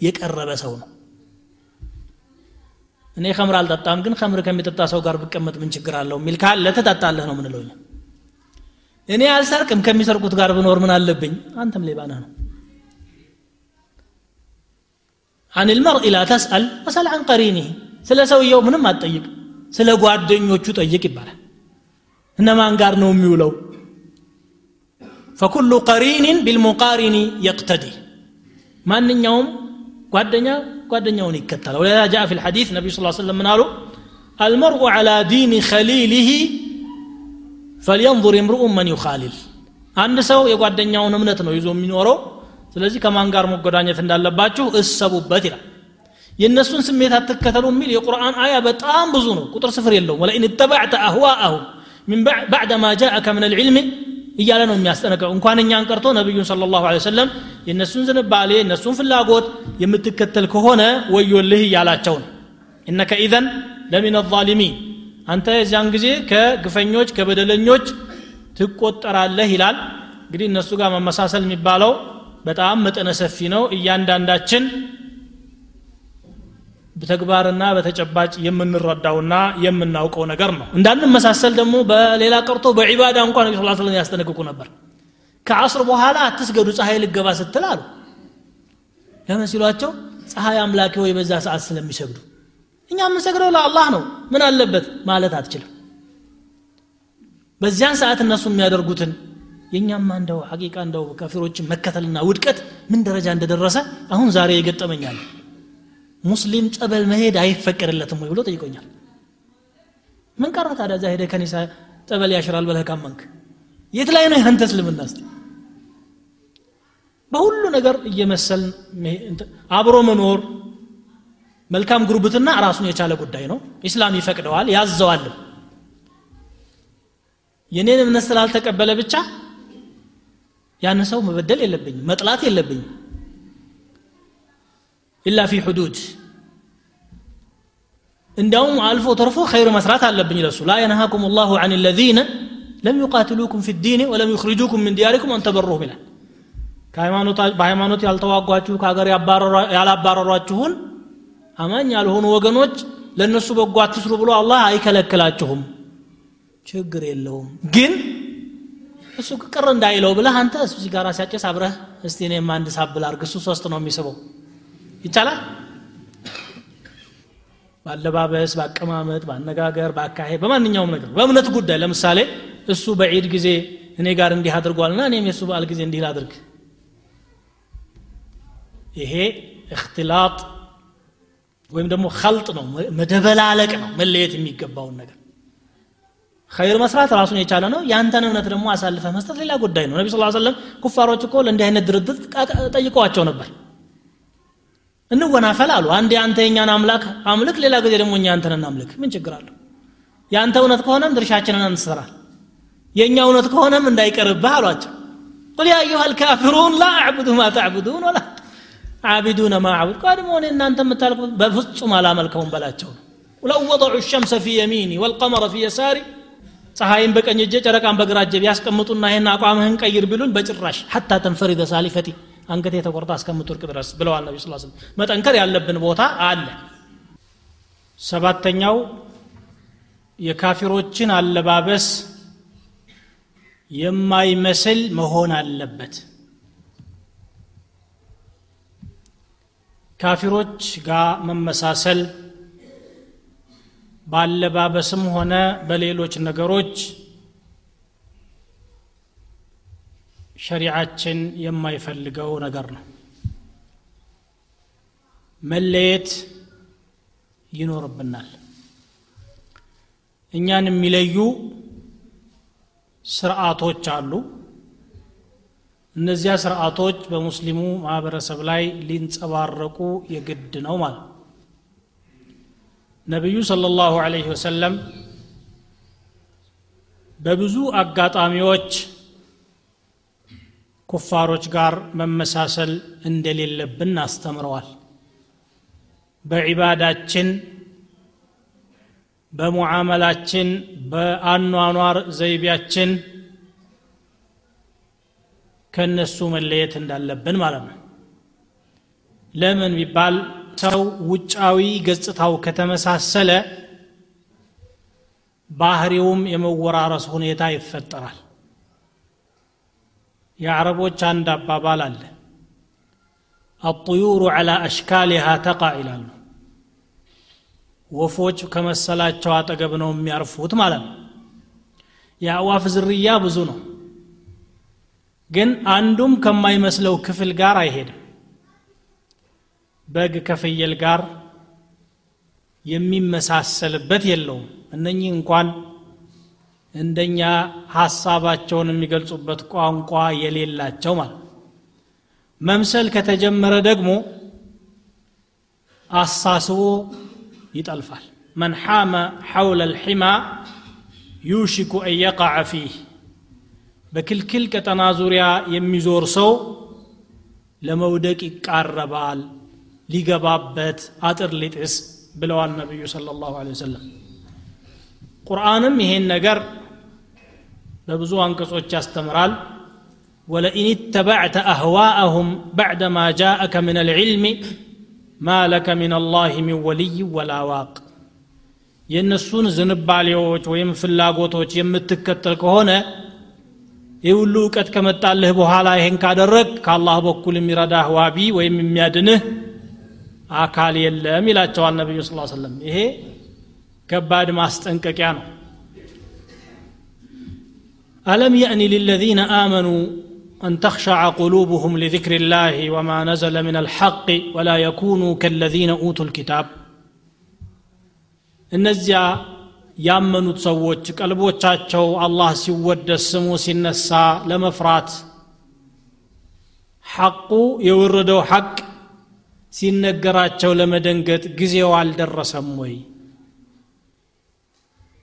S1: የቀረበ ሰው ነው እኔ ከምር አልጠጣም ግን ከምር ከሚጠጣ ሰው ጋር ብቀመጥ ምን ችግር አለው? የሚል ካለ ተጣጣለህ ነው ምንለው እኔ አልሰርቅም ከሚሰርቁት ጋር ብኖር ምን አለብኝ? አንተም ሌባነ ነው። አን ልመርእ ላ ተስአል ወሰል አን ቀሪኒህ። ስለ ሰውየው ምንም አትጠይቅ ስለ ጓደኞቹ ጠይቅ ይባላል። እነማን ጋር ነው የሚውለው? ፈኩሉ ቀሪኒን ቢልሙቃሪኒ የቅተዲ። ማንኛውም ጓደኛ ጓደኛውን ይከተላል ولذا جاء في الحديث النبي صلى الله عليه وسلم من قالوا المرء على دين خليله فلينظر امرؤ من يخالل አንድ ሰው የጓደኛውን እምነት ነው ይዞ የሚኖረው ስለዚህ ከማን ጋር መጎዳኘት እንዳለባችሁ እሰቡበት ይላል የእነሱን ስሜት አትከተሉ የሚል የቁርአን አያ በጣም ብዙ ነው ቁጥር ስፍር የለውም ወለኢን እተባዕተ አህዋአሁም من بعد ما جاءك من العلم እያለ ነው የሚያስጠነቀው እንኳን እኛን ቀርቶ ነቢዩን ስለ ላሁ ሰለም የእነሱን ዝንባሌ የእነሱን ፍላጎት የምትከተል ከሆነ ወዮልህ እያላቸው ነው። እነከ ኢዘን ለሚን ዛሊሚን አንተ የዚያን ጊዜ ከግፈኞች ከበደለኞች ትቆጠራለህ ይላል። እንግዲህ እነሱ ጋር መመሳሰል የሚባለው በጣም መጠነ ሰፊ ነው። እያንዳንዳችን በተግባርና በተጨባጭ የምንረዳውና የምናውቀው ነገር ነው። እንዳንመሳሰል ደግሞ በሌላ ቀርቶ በዒባዳ እንኳን ነቢ ስ ስለም ያስጠነቅቁ ነበር። ከአስር በኋላ አትስገዱ ፀሐይ ልገባ ስትል አሉ። ለምን ሲሏቸው ፀሐይ አምላኪ ወይ በዛ ሰዓት ስለሚሰግዱ። እኛ የምንሰግደው ለአላህ ነው። ምን አለበት ማለት አትችልም። በዚያን ሰዓት እነሱ የሚያደርጉትን የእኛማ እንደው ሐቂቃ እንደው ከፊሮችን መከተልና ውድቀት ምን ደረጃ እንደደረሰ አሁን ዛሬ ይገጠመኛል ሙስሊም ጸበል መሄድ አይፈቀድለትም ወይ ብሎ ጠይቆኛል። ምን ቀረ ታዲያ? እዛ ሄደ ከኒሳ ጸበል ያሽራል ብለህ ካመንክ የት ላይ ነው ያንተ እስልምና? በሁሉ ነገር እየመሰል አብሮ መኖር መልካም ጉርብትና ራሱን የቻለ ጉዳይ ነው። ኢስላም ይፈቅደዋል ያዘዋልም የኔን እምነት ስላልተቀበለ ብቻ ያን ሰው መበደል የለብኝም መጥላት የለብኝም إلا في حدود እንዲያውም አልፎ ተርፎ خير መስራት አለብኝ ለሱ። لا ينهاكم الله عن الذين لم يقاتلوكم في الدين ولم يخرجوكم من دياركم أن تبروهم ይላል። በሃይማኖት ያልተዋጓችሁ ከሀገር ያላባረሯችሁን አማኝ ያልሆኑ ወገኖች ለእነሱ በጎ አትስሩ ብሎ አላህ አይከለክላችሁም። ችግር የለውም። ግን እሱ ቅር እንዳይለው ብለህ አንተ እሱ ሲጋራ ሲያጨስ አብረህ እስቲ እኔም አንድ ሳብል አርግ እሱ ሶስት ነው የሚስበው ይቻላል? በአለባበስ በአቀማመጥ በአነጋገር በአካሄድ በማንኛውም ነገር በእምነት ጉዳይ። ለምሳሌ እሱ በዒድ ጊዜ እኔ ጋር እንዲህ አድርጓልና እኔም የእሱ በዓል ጊዜ እንዲህ ላድርግ። ይሄ እክትላጥ ወይም ደግሞ ከልጥ ነው መደበላለቅ ነው መለየት የሚገባውን ነገር። ኸይር መስራት ራሱን የቻለ ነው። ያንተን እምነት ደግሞ አሳልፈ መስጠት ሌላ ጉዳይ ነው። ነቢ ስ ሰለም ኩፋሮች እኮ ለእንዲህ አይነት ድርድር ጠይቀዋቸው ነበር እንወናፈል አሉ አንዴ አንተ የኛን አምላክ አምልክ ሌላ ጊዜ ደግሞ እኛ አንተንን አምልክ ምን ችግር አለሁ የአንተ እውነት ከሆነም ድርሻችንን እንሰራል የእኛ እውነት ከሆነም እንዳይቀርብህ አሏቸው ቁል ያ አዩሃ ልካፊሩን ላ አዕቡዱ ማ ተዕቡዱን ወላ አቢዱነ ማ አቡድ ቀድሞ እኔ እናንተ የምታልቁ በፍጹም አላመልከውም በላቸው ነው ለው ወضዑ ሸምሰ ፊ የሚኒ ወልቀመረ ፊ የሳሪ ፀሐይን በቀኝ እጄ ጨረቃን በግራ እጄ ቢያስቀምጡና ይህን አቋምህን ቀይር ቢሉን በጭራሽ ሐታ ተንፈሪደ ሳሊፈቲ አንገቴ ተቆርጣ እስከምትወርቅ ድረስ ብለዋል ነቢ ስ መጠንከር ያለብን ቦታ አለ። ሰባተኛው የካፊሮችን አለባበስ የማይመስል መሆን አለበት። ካፊሮች ጋር መመሳሰል ባለባበስም ሆነ በሌሎች ነገሮች ሸሪዓችን የማይፈልገው ነገር ነው። መለየት ይኖርብናል። እኛን የሚለዩ ስርዓቶች አሉ። እነዚያ ስርዓቶች በሙስሊሙ ማህበረሰብ ላይ ሊንጸባረቁ የግድ ነው ማለት ነቢዩ صለ ላሁ ወሰለም በብዙ አጋጣሚዎች ኩፋሮች ጋር መመሳሰል እንደሌለብን አስተምረዋል። በዒባዳችን በሙዓመላችን በአኗኗር ዘይቤያችን ከነሱ መለየት እንዳለብን ማለት ነው። ለምን ቢባል ሰው ውጫዊ ገጽታው ከተመሳሰለ ባህሪውም የመወራረስ ሁኔታ ይፈጠራል የአረቦች አንድ አባባል አለ። አጡዩሩ ዐላ አሽካሊሃ ተቃ ይላሉ። ወፎች ከመሰላቸው አጠገብ ነው የሚያርፉት ማለት ነው። የአዋፍ ዝርያ ብዙ ነው። ግን አንዱም ከማይመስለው ክፍል ጋር አይሄድም። በግ ከፍየል ጋር የሚመሳሰልበት የለውም። እነኚህ እንኳን እንደኛ ሀሳባቸውን የሚገልጹበት ቋንቋ የሌላቸው ማለት መምሰል ከተጀመረ ደግሞ አሳስቦ ይጠልፋል። መን ሓመ ሐውለ ልሒማ ዩሽኩ የቃዐ ፊህ በክልክል ቀጠና ዙሪያ የሚዞር ሰው ለመውደቅ ይቃረባል ሊገባበት አጥር ሊጥስ ብለዋል ነቢዩ صለ ላሁ ለ ወሰለም ቁርአንም ይሄን ነገር በብዙ አንቀጾች ያስተምራል። ወለኢን ተበዕተ አህዋአሁም ባዕደ ማ ጃአከ ምን አልዕልም ማ ለከ ምን አላህ ሚን ወልይ ወላ የእነሱን ዝንባሌዎች ወይም ፍላጎቶች የምትከተል ከሆነ ይህ ሁሉ እውቀት ከመጣልህ በኋላ ይሄን ካደረግ ከአላህ በኩል የሚረዳህ ዋቢ ወይም የሚያድንህ አካል የለም ይላቸዋል ነቢዩ ስ ሰለም ይሄ ከባድ ማስጠንቀቂያ ነው ألم يأن للذين آمنوا أن تخشع قلوبهم لذكر الله وما نزل من الحق ولا يكونوا كالذين أوتوا الكتاب እነዚያ ያመኑት ሰዎች ቀልቦቻቸው አላህ ሲወደስ ስሙ ሲነሳ ለመፍራት ሐቁ የወረደው ሐቅ ሲነገራቸው ለመደንገጥ ጊዜው አልደረሰም ወይ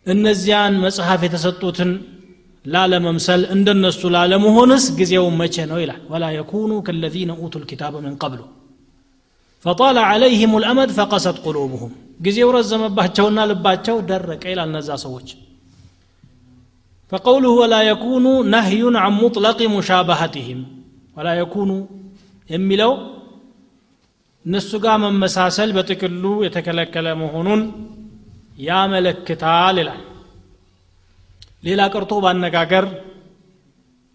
S1: እነዚያን መጽሐፍ የተሰጡትን ላለመምሰል እንደነሱ ላለመሆንስ ጊዜው መቼ ነው ይላል ወላ የኩኑ ከለዚነ ኡቱ ልኪታብ ምን ቀብሉ ፈጣለ ዓለይህም ልአመድ ፈቀሰት ቁሉብሁም ጊዜው ረዘመባቸውና ልባቸው ደረቀ ይላል እነዛ ሰዎች فقوله ولا يكون نهي عن مطلق مشابهتهم ولا يكون የሚለው እነሱ ጋር መመሳሰል በጥቅሉ የተከለከለ መሆኑን ያመለክታል ይላል። ሌላ ቀርቶ ባነጋገር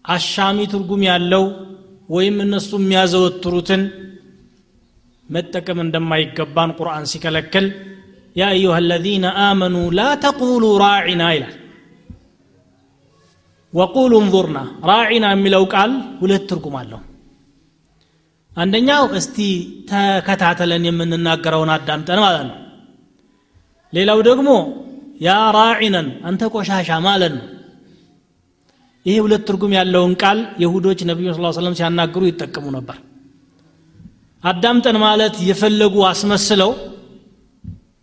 S1: አሻሚ ትርጉም ያለው ወይም እነሱ የሚያዘወትሩትን መጠቀም እንደማይገባን ቁርአን ሲከለክል ያ አዩሃ አለዚነ አመኑ ላ ተቁሉ ራዒና ይላል። ወቁሉ እንظርና ራዒና የሚለው ቃል ሁለት ትርጉም አለው። አንደኛው እስቲ ተከታተለን የምንናገረውን አዳምጠን ማለት ነው ሌላው ደግሞ ያ ራዒነን አንተ ቆሻሻ ማለት ነው። ይሄ ሁለት ትርጉም ያለውን ቃል የሁዶች ነቢዩ ስ ሰለም ሲያናግሩ ይጠቀሙ ነበር። አዳምጠን ማለት የፈለጉ አስመስለው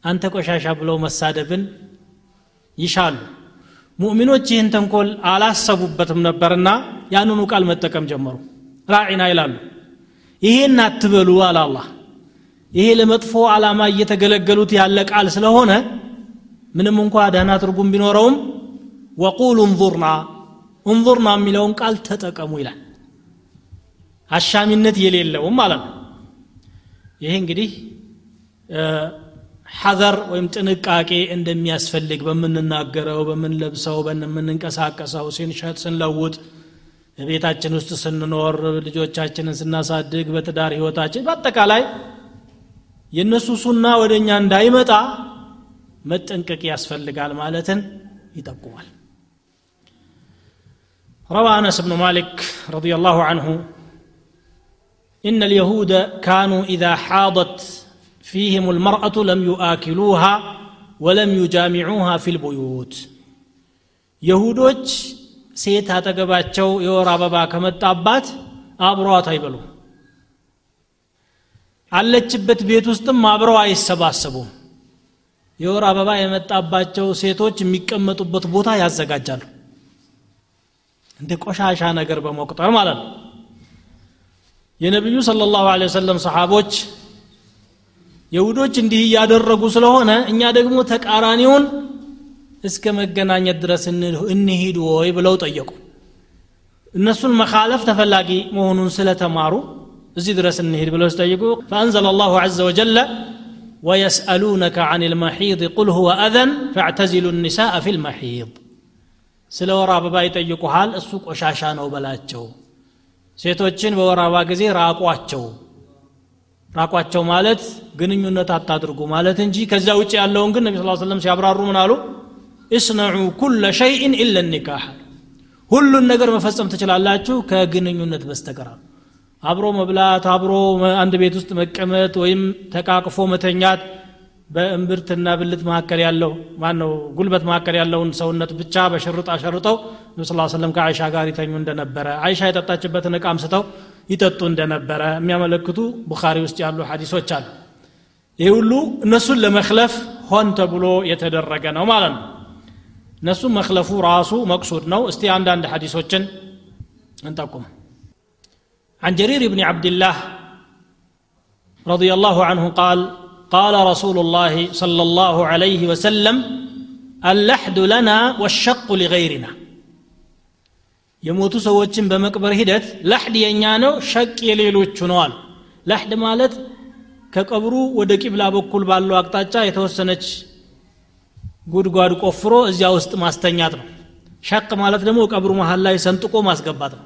S1: አንተ ቆሻሻ ብለው መሳደብን ይሻሉ። ሙእሚኖች ይህን ተንኮል አላሰቡበትም ነበርና ያንኑ ቃል መጠቀም ጀመሩ። ራዒና ይላሉ ይሄን አትበሉ አለ አላህ ይሄ ለመጥፎ ዓላማ እየተገለገሉት ያለ ቃል ስለሆነ ምንም እንኳ ደህና ትርጉም ቢኖረውም ወቁሉ እንظርና እንظርና የሚለውን ቃል ተጠቀሙ ይላል። አሻሚነት የሌለውም ማለት ነው። ይሄ እንግዲህ ሐዘር ወይም ጥንቃቄ እንደሚያስፈልግ በምንናገረው በምንለብሰው በምንንቀሳቀሰው ስንሸጥ ስንለውጥ ቤታችን ውስጥ ስንኖር ልጆቻችንን ስናሳድግ በትዳር ህይወታችን በአጠቃላይ የእነሱ ሱና ወደ እኛ እንዳይመጣ መጠንቀቅ ያስፈልጋል ማለትን ይጠቁማል። روى أنس بن مالك رضي الله عنه إن اليهود كانوا إذا حاضت فيهم المرأة لم يؤاكلوها ولم يجامعوها في البيوت يهودوች ሴት አጠገባቸው የወር አበባ ከመጣባት أبروها አይበሉም። አለችበት ቤት ውስጥም አብረው አይሰባሰቡም። የወር አበባ የመጣባቸው ሴቶች የሚቀመጡበት ቦታ ያዘጋጃሉ። እንደ ቆሻሻ ነገር በመቁጠር ማለት ነው። የነቢዩ صለ ላሁ ወሰለም ሰሓቦች የሁዶች እንዲህ እያደረጉ ስለሆነ እኛ ደግሞ ተቃራኒውን እስከ መገናኘት ድረስ እንሂድ ወይ ብለው ጠየቁ። እነሱን መካለፍ ተፈላጊ መሆኑን ስለተማሩ እዚህ ድረስ እንሄድ ብለው ሲጠይቁ فأنزل الله عز وجل ويسألونك عن المحيض قل هو أذى فاعتزلوا النساء في المحيض ስለ ወር አበባ ይጠይቁሃል እሱ ቆሻሻ ነው በላቸው። ሴቶችን በወር አበባ ጊዜ ራቋቸው። ራቋቸው ማለት ግንኙነት አታድርጉ ማለት እንጂ ከዚያ ውጭ ያለውን ግን ነቢ ስ ስለም ሲያብራሩ ምን አሉ? እስነዑ ኩለ ሸይን ኢለ ኒካህ። ሁሉን ነገር መፈጸም ትችላላችሁ ከግንኙነት በስተቀር አብሮ መብላት አብሮ አንድ ቤት ውስጥ መቀመጥ ወይም ተቃቅፎ መተኛት በእምብርትና ብልት መካከል ያለው ማን ጉልበት መካከል ያለውን ሰውነት ብቻ በሽርጥ አሸርጠው ነቢ ስ ሰለም ከአይሻ ጋር ይተኙ እንደነበረ አይሻ የጠጣችበትን እቃ አምስተው ይጠጡ እንደነበረ የሚያመለክቱ ቡኻሪ ውስጥ ያሉ ሐዲሶች አሉ። ይህ ሁሉ እነሱን ለመክለፍ ሆን ተብሎ የተደረገ ነው ማለት ነው። እነሱም መክለፉ ራሱ መቅሱድ ነው። እስቲ አንዳንድ ሐዲሶችን እንጠቁም عن جرير بن عبد الله رضي الله عنه قال قال رسول الله صلى الله عليه وسلم اللحد لنا والشق لغيرنا የሞቱ ሰዎችን በመቅበር ሂደት ላሕድ የእኛ ነው ሸቅ የሌሎቹ ነው አሉ ላሕድ ማለት ከቀብሩ ወደ ቂብላ በኩል ባለው አቅጣጫ የተወሰነች ጉድጓድ ቆፍሮ እዚያ ውስጥ ማስተኛት ነው ሸቅ ማለት ደግሞ ቀብሩ መሀል ላይ ሰንጥቆ ማስገባት ነው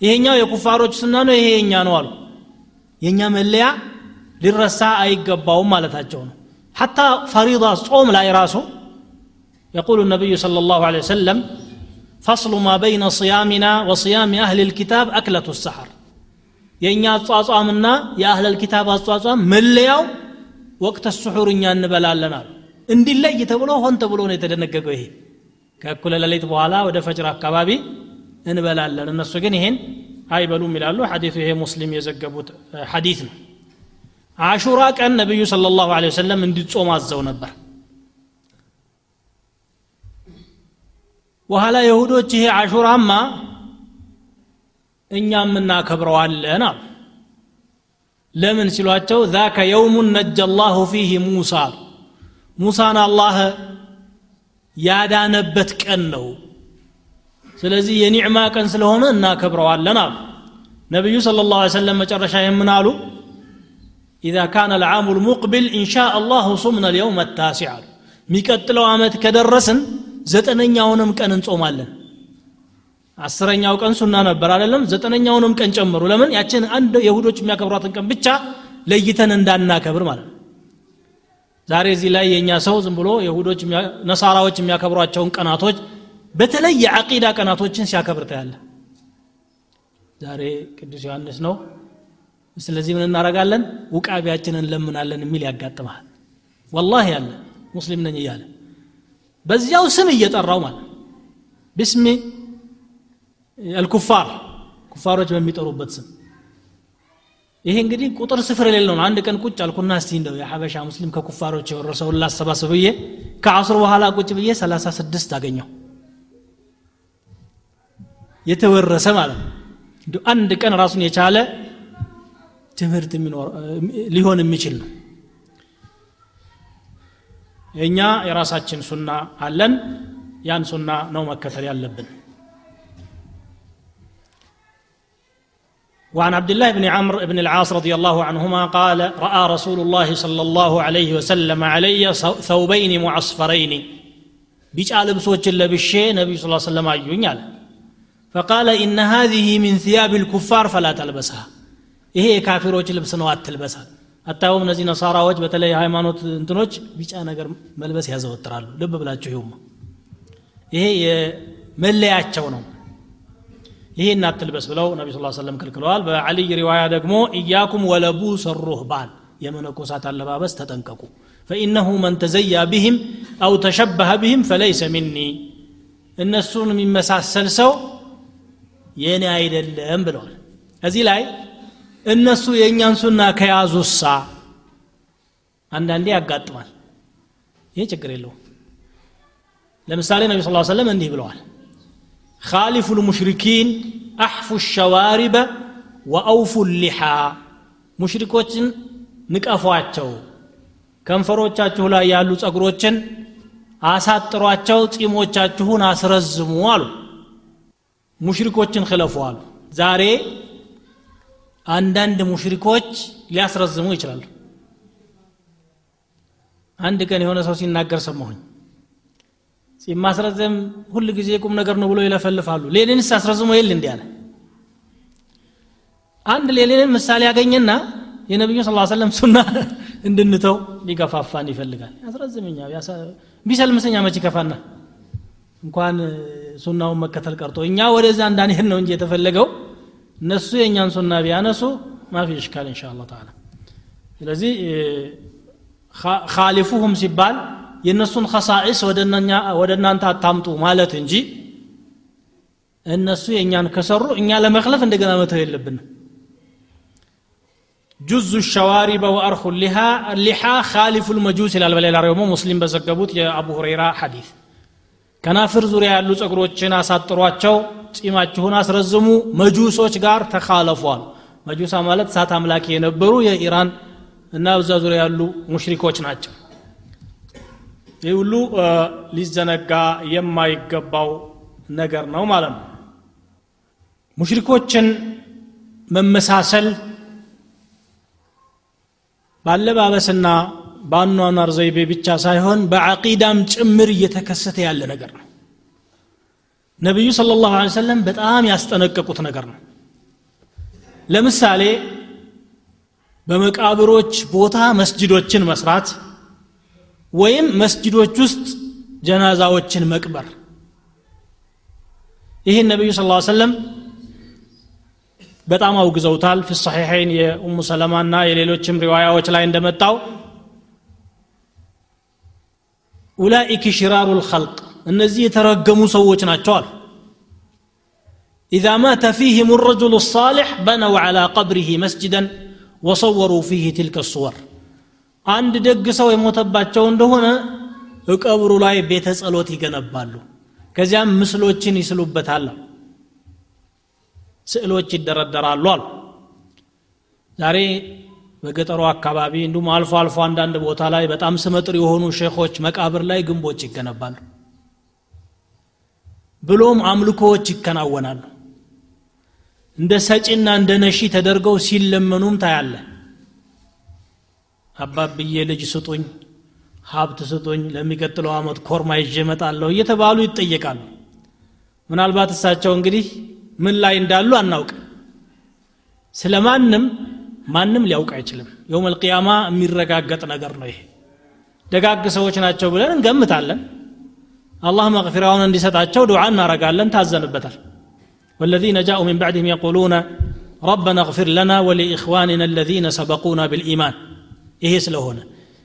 S1: ይሄኛው የኩፋሮች ስና ነው ይሄ የኛ ነው አሉ የእኛ መለያ ሊረሳ አይገባውም ማለታቸው ነው ሐታ ፈሪዳ ጾም ላይ ራሱ يقول النبي صلى الله عليه وسلم فصل ما بين صيامنا وصيام أهل الكتاب أكلة السحر የእኛ አጿጿምና የአህለል ኪታብ አጿጿም መለያው ወቅት ስሑር እኛ እንበላለን አሉ እንዲለይ ተብሎ ሆን ተብሎ ነው የተደነገገው ይሄ ከእኩለ ሌሊት በኋላ ወደ ፈጅር አካባቢ እንበላለን። እነሱ ግን ይሄን አይበሉም ይላሉ። ሐዲሱ ይሄ ሙስሊም የዘገቡት ሐዲት ነው። አሹራ ቀን ነቢዩ صለ ላሁ ለ ወሰለም እንዲጾም አዘው ነበር። በኋላ የሁዶች ይሄ አሹራማ እኛም እናከብረዋለን አሉ። ለምን ሲሏቸው ዛከ የውሙን ነጀ ላሁ ፊህ ሙሳ ሙሳን አላህ ያዳነበት ቀን ነው ስለዚህ የኒዕማ ቀን ስለሆነ እናከብረዋለን አሉ። ነቢዩ ስለ ላ ሰለም መጨረሻ የምን አሉ? ኢዛ ካነ ልዓሙ ልሙቅቢል እንሻ አላሁ ሱምነ ልየውም ታሲዕ አሉ። የሚቀጥለው ዓመት ከደረስን ዘጠነኛውንም ቀን እንጾማለን። አስረኛው ቀን ሱና ነበር አይደለም? ዘጠነኛውንም ቀን ጨምሩ። ለምን? ያችን አንድ የሁዶች የሚያከብሯትን ቀን ብቻ ለይተን እንዳናከብር ማለት ነው። ዛሬ እዚህ ላይ የእኛ ሰው ዝም ብሎ የሁዶች ነሳራዎች የሚያከብሯቸውን ቀናቶች በተለይ የዓቂዳ ቀናቶችን ሲያከብር ታያለ ዛሬ ቅዱስ ዮሐንስ ነው። ስለዚህ ምን እናረጋለን ውቃቢያችንን እንለምናለን የሚል ያጋጥመሃል። ወላሂ ያለ ሙስሊም ነኝ እያለ። በዚያው ስም እየጠራው ማለት ብስሚ አልኩፋር ኩፋሮች በሚጠሩበት ስም። ይሄ እንግዲህ ቁጥር ስፍር የሌለው ነው። አንድ ቀን ቁጭ አልኩና እስቲ እንደው የሐበሻ ሙስሊም ከኩፋሮች የወረሰውን ላሰባስብ ብዬ ከአስሩ በኋላ ቁጭ ብዬ 36 አገኘው የተወረሰ ማለት ነው አንድ ቀን ራሱን የቻለ ትምህርት ሊሆን የሚችል ነው እኛ የራሳችን ሱና አለን ያን ሱና ነው መከተል ያለብን وعن عبد الله بن عمرو بن العاص رضي الله عنهما قال رأى رسول الله صلى الله عليه وسلم علي ثوبين معصفرين بيج لبسوچ لبشي نبي صلى الله عليه وسلم أيون فقال إن هذه من ثياب الكفار فلا تلبسها ይሄ የካፊሮች ልብስ ነው አትልበሳል አታውም እነዚህ ነሳራዎች በተለይ ሃይማኖት እንትኖች ቢጫ ነገር መልበስ ያዘወትራሉ ልብ ብላችሁ ይሁማ ይሄ የመለያቸው ነው ይሄን አትልበስ ብለው ነቢ ስ ሰለም ከልክለዋል በአልይ ሪዋያ ደግሞ እያኩም ወለቡስ ሩህባን የመነኮሳት አለባበስ ተጠንቀቁ ፈኢነሁ መን ተዘያ ብህም አው ተሸበሀ ብህም ፈለይሰ ሚኒ እነሱን የሚመሳሰል ሰው የእኔ አይደለም ብለዋል። እዚህ ላይ እነሱ የእኛን ሱና ከያዙሳ አንዳንዴ ያጋጥማል። ይህ ችግር የለው። ለምሳሌ ነቢ ስ ሰለም እንዲህ ብለዋል። ካሊፉ ልሙሽሪኪን አሕፉ ሸዋሪበ ወአውፉ ሊሓ ሙሽሪኮችን ንቀፏቸው ከንፈሮቻችሁ ላይ ያሉ ጸጉሮችን አሳጥሯቸው ጢሞቻችሁን አስረዝሙ አሉ። ሙሽሪኮችን ክለፉ አሉ ዛሬ አንዳንድ ሙሽሪኮች ሊያስረዝሙ ይችላሉ። አንድ ቀን የሆነ ሰው ሲናገር ሰማሁኝ። ማስረዘም ሁል ጊዜ ቁም ነገር ነው ብሎ ይለፈልፋሉ። ሌኒንስ አስረዝሞ የል እንዲህ አለ። አንድ ሌኒንን ምሳሌ ያገኘና የነቢዩ ስ ሰለም ሱና እንድንተው ሊገፋፋን ይፈልጋል። ያስረዝምኛ ቢሰልምሰኛ መች ይከፋና እንኳን ሱናውን መከተል ቀርቶ እኛ ወደዛ እንዳንሄድ ነው እንጂ የተፈለገው። እነሱ የእኛን ሱና ቢያነሱ ማፊ እሽካል እንሻ አላህ ተዓላ። ስለዚህ ካሊፉሁም ሲባል የእነሱን ከሳኢስ ወደ እናንተ አታምጡ ማለት እንጂ እነሱ የእኛን ከሰሩ እኛ ለመክለፍ እንደገና መተው የለብንም። ጁዙ ሸዋሪበ ወአርኹ ሊሓ ካሊፉ ልመጁስ ይላል። በሌላ ሙስሊም በዘገቡት የአቡ ሁረይራ ሐዲስ ከናፍር ዙሪያ ያሉ ጸጉሮችን አሳጥሯቸው ጺማችሁን አስረዝሙ መጁሶች ጋር ተካለፏል። መጁሳ ማለት ሳት አምላኪ የነበሩ የኢራን እና በዛ ዙሪያ ያሉ ሙሽሪኮች ናቸው። ይህ ሁሉ ሊዘነጋ የማይገባው ነገር ነው ማለት ነው። ሙሽሪኮችን መመሳሰል ባለባበስና በአኗኗር ዘይቤ ብቻ ሳይሆን በዓቂዳም ጭምር እየተከሰተ ያለ ነገር ነው። ነቢዩ ስለ ላሁ ሰለም በጣም ያስጠነቀቁት ነገር ነው። ለምሳሌ በመቃብሮች ቦታ መስጅዶችን መስራት ወይም መስጅዶች ውስጥ ጀናዛዎችን መቅበር። ይህን ነቢዩ ስ ሰለም በጣም አውግዘውታል። ፊ ሰሒሐይን የኡሙ ሰለማና የሌሎችም ሪዋያዎች ላይ እንደመጣው ኡላኢክ ሽራሩ ልኸልቅ እነዚህ የተረገሙ ሰዎች ናቸው አሉ إذا مات فيهم الرجل الصالح بنوا على قبره مسجدا وصوروا فيه تلك الصور አንድ ደግ ሰው የሞተባቸው እንደሆነ እቀብሩ ላይ ቤተ ጸሎት ይገነባሉ ከዚያም ምስሎችን ይስሉበታል ስዕሎች ይደረደራሉ አሉ ዛሬ በገጠሩ አካባቢ እንዲሁም አልፎ አልፎ አንዳንድ ቦታ ላይ በጣም ስመጥር የሆኑ ሼኾች መቃብር ላይ ግንቦች ይገነባሉ። ብሎም አምልኮዎች ይከናወናሉ። እንደ ሰጪና እንደ ነሺ ተደርገው ሲለመኑም ታያለ አባብዬ ልጅ ስጡኝ ሀብት ስጡኝ ለሚቀጥለው አመት ኮርማ ይዤ እመጣለሁ እየተባሉ ይጠየቃሉ። ምናልባት እሳቸው እንግዲህ ምን ላይ እንዳሉ አናውቅ ስለ ማንም ማንም ሊያውቅ አይችልም የውም ልቅያማ የሚረጋገጥ ነገር ነው ይሄ ደጋግ ሰዎች ናቸው ብለን እንገምታለን አላህ መግፊራውን እንዲሰጣቸው ዱዓ እናረጋለን ታዘንበታል والذين جاءوا من بعدهم يقولون ربنا اغفر لنا ولإخواننا الذين سبقونا بالإيمان ይሄ ስለሆነ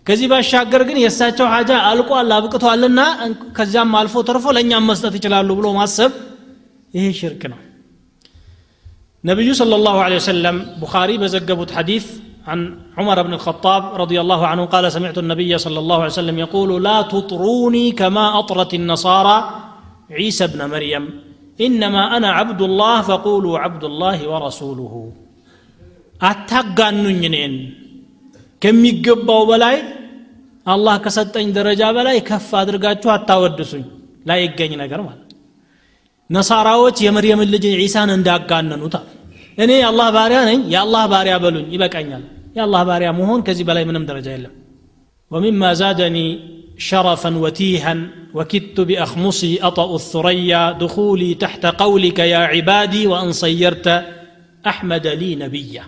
S1: ከዚህ ባሻገር ግን የእሳቸው ሀጃ አልቋል አብቅቷልና ከዚያም አልፎ ተርፎ ለእኛም መስጠት ይችላሉ ብሎ ማሰብ ይሄ ሽርክ ነው ነቢዩ صلى الله عليه وسلم بخاري بزقبت حديث عن عمر بن الخطاب رضي الله عنه قال سمعت النبي صلى الله عليه وسلم يقول لا تطروني كما أطرت النصارى عيسى بن مريم إنما أنا عبد الله فقولوا عبد الله ورسوله أتقنن ከሚገባው በላይ አላህ ከሰጠኝ ደረጃ በላይ ከፍ አድርጋችሁ አታወድሱኝ ላይ ይገኝ ነገር ማለት ነሳራዎች የመርየምን ልጅ ዒሳን እንዳጋነኑት እኔ የአላህ ባሪያ ነኝ የአላህ ባሪያ በሉኝ ይበቃኛል የአላህ ባሪያ መሆን ከዚህ በላይ ምንም ደረጃ የለም ومما زادني شرفا وتيها وكدت بأخمصي أطأ الثريا دخولي تحت قولك يا عبادي وأن صيرت أحمد لي نبيا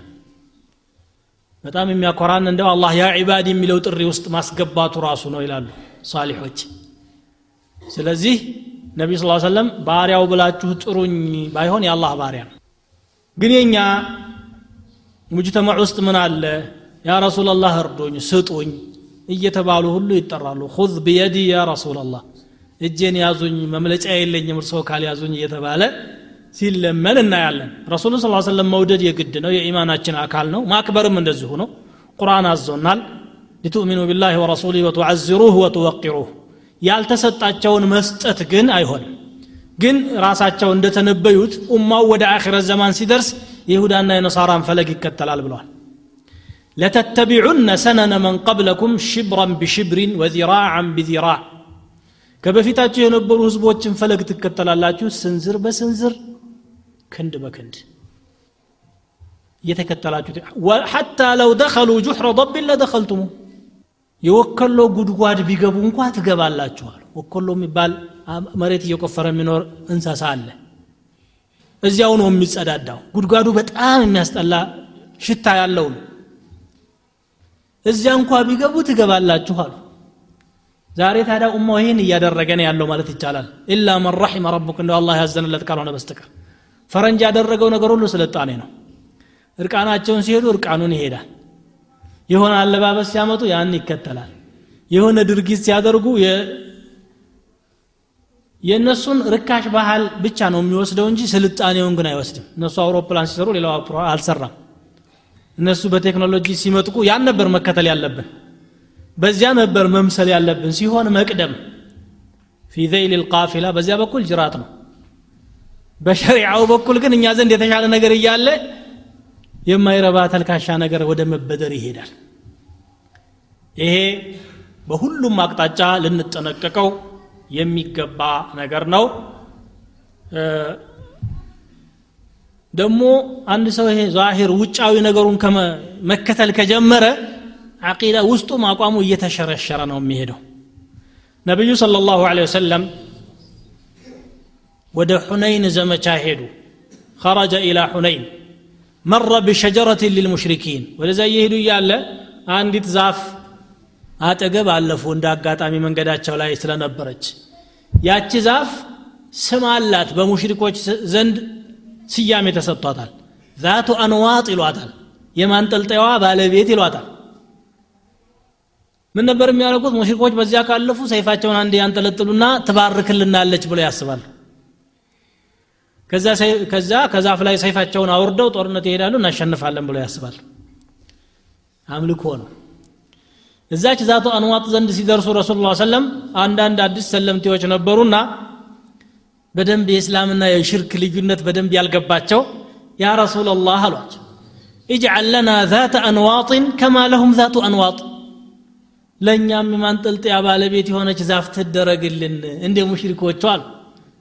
S1: በጣም የሚያኮራን እንደው አላህ ያ ዒባድ የሚለው ጥሪ ውስጥ ማስገባቱ ራሱ ነው ይላሉ ሳሊሖች ስለዚህ ነቢ ስ ሰለም ባሪያው ብላችሁ ጥሩኝ ባይሆን የአላህ ባሪያ ነው ግን የኛ ሙጅተማዕ ውስጥ ምን አለ? ያ ረሱላላህ እርዱኝ ስጡኝ እየተባሉ ሁሉ ይጠራሉ። ሁዝ ብየዲ ያ ረሱላላህ እጄን ያዙኝ መምለጫ የለኝም እርስዎ ካልያዙኝ እየተባለ ሲለመን እናያለን። ረሱሉን ስ ሰለም መውደድ የግድ ነው የኢማናችን አካል ነው። ማክበርም እንደዚሁ ነው። ቁርአን አዞናል። ሊቱእሚኑ ቢላህ ወረሱሊህ ወቱዓዝሩህ ወቱወቂሩህ። ያልተሰጣቸውን መስጠት ግን አይሆንም ግን ራሳቸው እንደተነበዩት ኡማው ወደ አኺረት ዘማን ሲደርስ የይሁዳና የነሳራን ፈለግ ይከተላል ብለዋል ለተተቢዑነ ሰነነ መን ቀብለኩም ሽብረን ብሽብሪን ወዚራዓን ቢዚራዕ ከበፊታቸው የነበሩ ህዝቦችን ፈለግ ትከተላላችሁ ስንዝር በስንዝር ክንድ በክንድ እየተከተላችሁት ሐታ ለው ደኸሉ ጁሕረ ضብን ለደኸልቱሙ የወከሎ ጉድጓድ ቢገቡ እንኳ ትገባላችኋል ወከሎ የሚባል መሬት እየቆፈረ የሚኖር እንሰሳ አለ። እዚያው ነው የሚጸዳዳው። ጉድጓዱ በጣም የሚያስጠላ ሽታ ያለው ነው። እዚያ እንኳ ቢገቡ ትገባላችሁ አሉ። ዛሬ ታዲያ ኡማው ይህን እያደረገ ነው ያለው ማለት ይቻላል። ኢላ መን ረሒመ ረቡክ እንደ አላህ ያዘንለት ካልሆነ በስተቀር። ፈረንጅ ያደረገው ነገር ሁሉ ስልጣኔ ነው። እርቃናቸውን ሲሄዱ እርቃኑን ይሄዳል። የሆነ አለባበስ ሲያመጡ ያን ይከተላል። የሆነ ድርጊት ሲያደርጉ የእነሱን ርካሽ ባህል ብቻ ነው የሚወስደው እንጂ ስልጣኔውን ግን አይወስድም። እነሱ አውሮፕላን ሲሰሩ ሌላው አልሰራም። እነሱ በቴክኖሎጂ ሲመጥቁ ያን ነበር መከተል ያለብን። በዚያ ነበር መምሰል ያለብን ሲሆን መቅደም። ፊ ዘይል ልቃፊላ በዚያ በኩል ጅራት ነው። በሸሪዓው በኩል ግን እኛ ዘንድ የተሻለ ነገር እያለ የማይረባ ተልካሻ ነገር ወደ መበደር ይሄዳል። ይሄ በሁሉም አቅጣጫ ልንጠነቀቀው የሚገባ ነገር ነው ደግሞ አንድ ሰው ይሄ ዛሂር ውጫዊ ነገሩን መከተል ከጀመረ አቂዳ ውስጡም አቋሙ እየተሸረሸረ ነው የሚሄደው ነቢዩ صلى الله عليه وسلم ወደ ሑነይን ዘመቻ ሄዱ خرج إلى حنين መረ ቢሸጀረትን ሊልሙሽሪኪን ወደዛ እየሄዱ እያለ አንዲት ዛፍ አጠገብ አለፉ እንደ አጋጣሚ መንገዳቸው ላይ ስለነበረች። ያቺ ዛፍ ስም አላት በሙሽሪኮች ዘንድ ስያሜ ተሰጥቷታል። ዛቱ አንዋጥ ይሏታል የማንጠልጠያዋ ባለቤት ይሏታል። ምን ነበር የሚያደርጉት? ሙሽሪኮች በዚያ ካለፉ ሰይፋቸውን አንድ ያንጠለጥሉና ትባርክልናለች ብለው ያስባሉ። ከዛ ከዛፍ ላይ ሰይፋቸውን አውርደው ጦርነት ይሄዳሉ እናሸንፋለን ብለው ያስባል አምልኮ ነው እዛች ዛቱ አንዋጥ ዘንድ ሲደርሱ ረሱል ላ ሰለም አንዳንድ አዲስ ሰለምቴዎች ነበሩና በደንብ የእስላምና የሽርክ ልዩነት በደንብ ያልገባቸው ያ ረሱል ላህ አሏቸው اجعل لنا ذات أنواط كما لهم ذات أنواط ለእኛም የማንጠልጥያ ባለቤት የሆነች ዛፍ ትደረግልን እንደ ሙሽሪኮቹ አሉ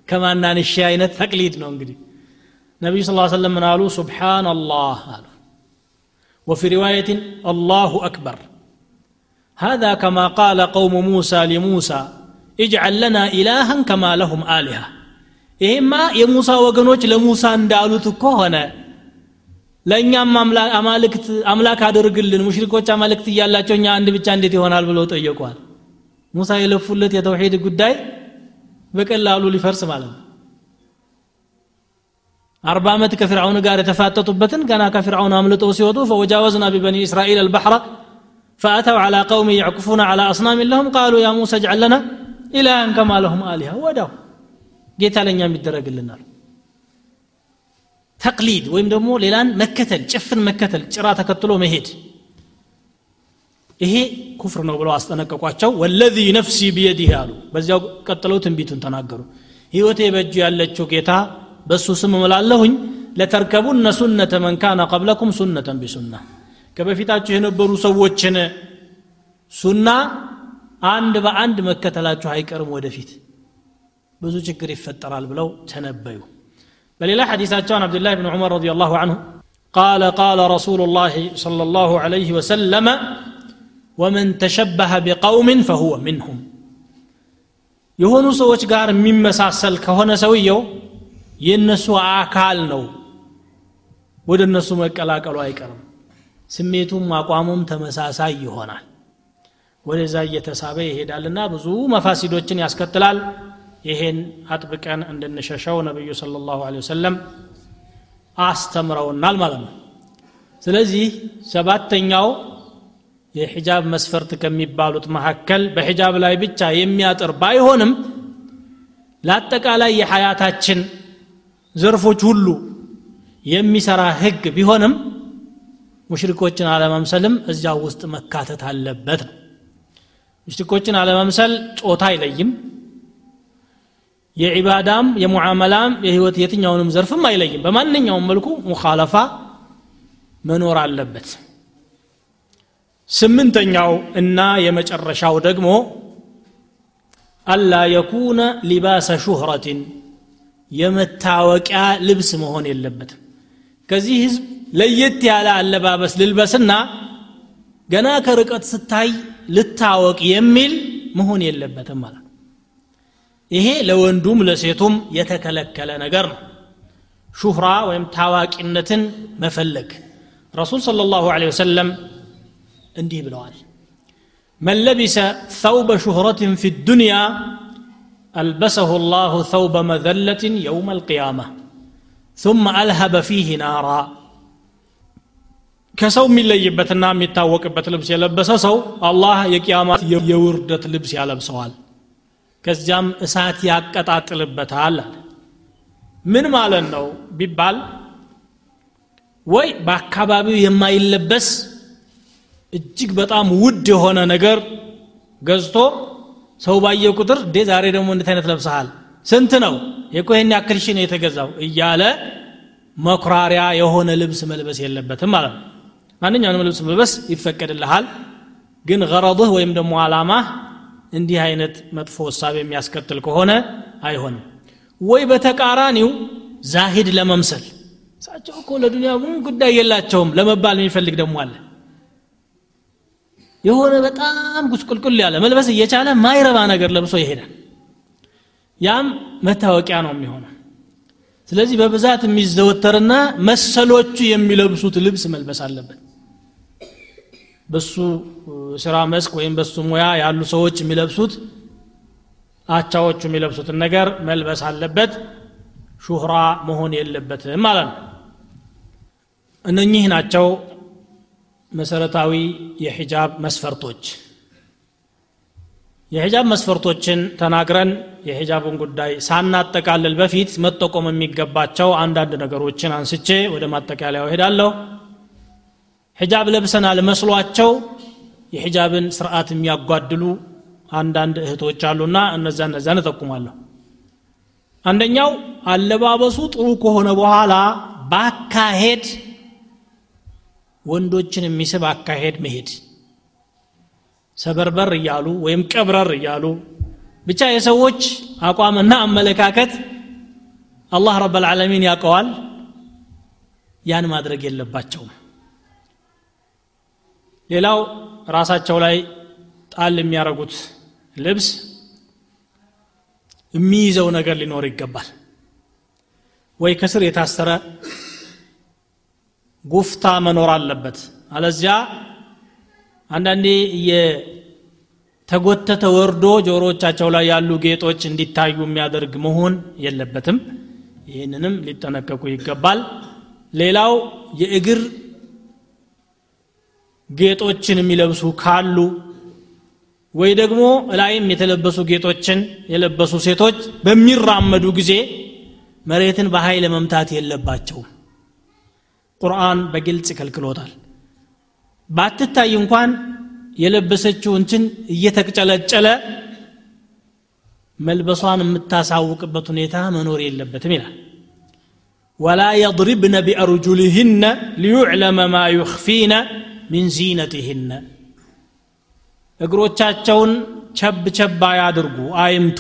S1: ከማናንሺ አይነት ተቅሊድ ነው እንግዲህ ነቢዩ ስ ሰለም ምን አሉ ሱብሓን አላህ አሉ وفي رواية الله أكبر هذا كما قال قوم موسى لموسى اجعل لنا إلها كما لهم آلهة ይሄማ የሙሳ ወገኖች ለሙሳ እንዳሉት እኮ ሆነ ለእኛም አማልክት አምላክ አድርግልን ሙሽሪኮች አማልክት እያላቸው እኛ አንድ ብቻ እንዴት ይሆናል ብለው ጠየቋል ሙሳ የለፉለት የተውሒድ ጉዳይ በቀላሉ ሊፈርስ ማለት ነው አርባ ዓመት ከፊርዓውን ጋር የተፋጠጡበትን ገና ከፊርዓውን አምልጠው ሲወጡ ፈወጃወዝና ቢበኒ እስራኤል አልባሕረ فأتوا على قوم يعكفون على أصنام لهم قالوا يا موسى اجعل لنا إلها كما لهم آلهة وداو ጌታ ለእኛ የሚደረግልናል ተቅሊድ ወይም ደግሞ ሌላን መከተል ጭፍን መከተል ጭራ ተከትሎ መሄድ ይሄ ኩፍር ነው ብለው አስጠነቀቋቸው ወለዚ ነፍሲ ቢየዲህ አሉ በዚያው ቀጥለው ትንቢቱን ተናገሩ ህይወቴ በእጁ ያለችው ጌታ በእሱ ስም እምላለሁኝ ለተርከቡነ ሱነተ መን ካነ ቀብለኩም ሱነተን ቢሱና ከበፊታችሁ የነበሩ ሰዎችን ሱና አንድ በአንድ መከተላችሁ አይቀርም ወደፊት ብዙ ችግር ይፈጠራል ብለው ተነበዩ በሌላ ሐዲሳቸው عن عبد الله بن عمر رضي الله عنه قال قال رسول الله صلى الله عليه وسلم ومن تشبه بقوم فهو منهم የሆኑ ሰዎች ጋር የሚመሳሰል ከሆነ ሰውየው የእነሱ አካል ነው ወደ እነሱ መቀላቀሉ አይቀርም ስሜቱም አቋሙም ተመሳሳይ ይሆናል። ወደዛ እየተሳበ ይሄዳልና ብዙ መፋሲዶችን ያስከትላል። ይሄን አጥብቀን እንድንሸሸው ነቢዩ ስለ ላሁ ወሰለም አስተምረውናል ማለት ነው። ስለዚህ ሰባተኛው የሒጃብ መስፈርት ከሚባሉት መካከል በሒጃብ ላይ ብቻ የሚያጥር ባይሆንም ለአጠቃላይ የሐያታችን ዘርፎች ሁሉ የሚሰራ ህግ ቢሆንም ሙሽሪኮችን አለመምሰልም እዚያው ውስጥ መካተት አለበት ነው። ሙሽሪኮችን አለመምሰል ጾታ አይለይም። የዒባዳም የሙዓመላም የህይወት የትኛውንም ዘርፍም አይለይም። በማንኛውም መልኩ ሙኻለፋ መኖር አለበት። ስምንተኛው እና የመጨረሻው ደግሞ አላ የኩነ ሊባሰ ሹህረትን የመታወቂያ ልብስ መሆን የለበትም። ከዚህ ህዝብ ለየት ያለ አለባበስ ልልበስና ገና ከርቀት ስታይ ልታወቅ የሚል መሆን የለበትም ማለት ይሄ ለወንዱም ለሴቱም የተከለከለ ነገር ነው ሹህራ ወይም ታዋቂነትን መፈለግ ረሱል صلى الله عليه وسلم እንዲህ ብለዋል من لبس ثوب شهرة في الدنيا ألبسه الله ثوب مذلة يوم القيامة ثم ألهب فيه نارا ከሰው የሚለይበትና የሚታወቅበት ልብስ የለበሰ ሰው አላህ የቅያማት የውርደት ልብስ ያለብሰዋል። ከዚያም እሳት ያቀጣጥልበታል ምን ማለት ነው ቢባል ወይ በአካባቢው የማይለበስ እጅግ በጣም ውድ የሆነ ነገር ገዝቶ ሰው ባየ ቁጥር እንዴ ዛሬ ደግሞ እንዴት አይነት ለብሰሃል? ስንት ነው? የኮ ይህን ነው የተገዛው? እያለ መኩራሪያ የሆነ ልብስ መልበስ የለበትም ማለት ነው ማንኛውንም ልብስ መልበስ ይፈቀድልሃል። ግን ገረضህ ወይም ደግሞ አላማህ እንዲህ አይነት መጥፎ ወሳብ የሚያስከትል ከሆነ አይሆንም። ወይ በተቃራኒው ዛሂድ ለመምሰል። እሳቸው እኮ ለዱንያ ምንም ጉዳይ የላቸውም ለመባል የሚፈልግ ደግሞ አለ። የሆነ በጣም ጉስቁልቁል ያለ መልበስ እየቻለ ማይረባ ነገር ለብሶ ይሄዳል። ያም መታወቂያ ነው የሚሆነው። ስለዚህ በብዛት የሚዘወተርና መሰሎቹ የሚለብሱት ልብስ መልበስ አለበት በሱ ስራ መስክ ወይም በሱ ሙያ ያሉ ሰዎች የሚለብሱት አቻዎቹ የሚለብሱትን ነገር መልበስ አለበት ሹህራ መሆን የለበትም ማለት ነው። እነኚህ ናቸው መሰረታዊ የሒጃብ መስፈርቶች። የሒጃብ መስፈርቶችን ተናግረን የሒጃብን ጉዳይ ሳናጠቃልል በፊት መጠቆም የሚገባቸው አንዳንድ ነገሮችን አንስቼ ወደ ማጠቃለያው ሄዳለሁ ሒጃብ ለብሰናል መስሏቸው የሒጃብን ስርዓት የሚያጓድሉ አንዳንድ እህቶች አሉና እነዛ እነዛን እጠቁማለሁ። አንደኛው አለባበሱ ጥሩ ከሆነ በኋላ ባካሄድ ወንዶችን የሚስብ አካሄድ መሄድ። ሰበርበር እያሉ ወይም ቀብረር እያሉ ብቻ የሰዎች አቋምና አመለካከት አላህ ረብ ልዓለሚን ያውቀዋል። ያን ማድረግ የለባቸውም ሌላው ራሳቸው ላይ ጣል የሚያደርጉት ልብስ የሚይዘው ነገር ሊኖር ይገባል። ወይ ከስር የታሰረ ጉፍታ መኖር አለበት። አለዚያ አንዳንዴ የተጎተተ ወርዶ ጆሮቻቸው ላይ ያሉ ጌጦች እንዲታዩ የሚያደርግ መሆን የለበትም። ይህንንም ሊጠነቀቁ ይገባል። ሌላው የእግር ጌጦችን የሚለብሱ ካሉ ወይ ደግሞ ላይም የተለበሱ ጌጦችን የለበሱ ሴቶች በሚራመዱ ጊዜ መሬትን በኃይል መምታት የለባቸውም። ቁርአን በግልጽ ይከልክሎታል። ባትታይ እንኳን የለበሰችው እንትን እየተቅጨለጨለ መልበሷን የምታሳውቅበት ሁኔታ መኖር የለበትም ይላል። ወላ የድሪብነ ቢአርጁልህነ ሊዩዕለመ ማ ዩኽፊነ ሚን ዚነትህነ? እግሮቻቸውን ቸብ ቸብ አያድርጉ አይምቱ።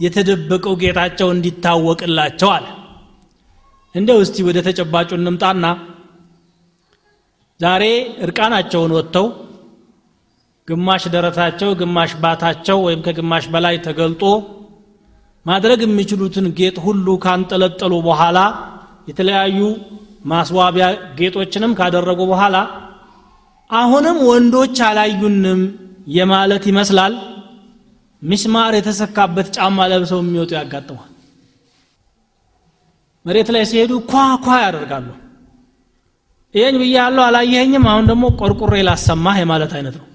S1: የተደበቀው ጌጣቸው እንዲታወቅላቸው አለ። እንደው እስቲ ወደ ተጨባጩ እንምጣና ዛሬ እርቃናቸውን ወጥተው ግማሽ ደረታቸው ግማሽ ባታቸው ወይም ከግማሽ በላይ ተገልጦ ማድረግ የሚችሉትን ጌጥ ሁሉ ካንጠለጠሉ በኋላ የተለያዩ ማስዋቢያ ጌጦችንም ካደረጉ በኋላ አሁንም ወንዶች አላዩንም የማለት ይመስላል። ሚስማር የተሰካበት ጫማ ለብሰው የሚወጡ ያጋጥሟል መሬት ላይ ሲሄዱ ኳ ኳ ያደርጋሉ። ይሄን ብዬ ያለው አላየኸኝም አሁን ደግሞ ቆርቁሬ ላሰማህ የማለት አይነት ነው።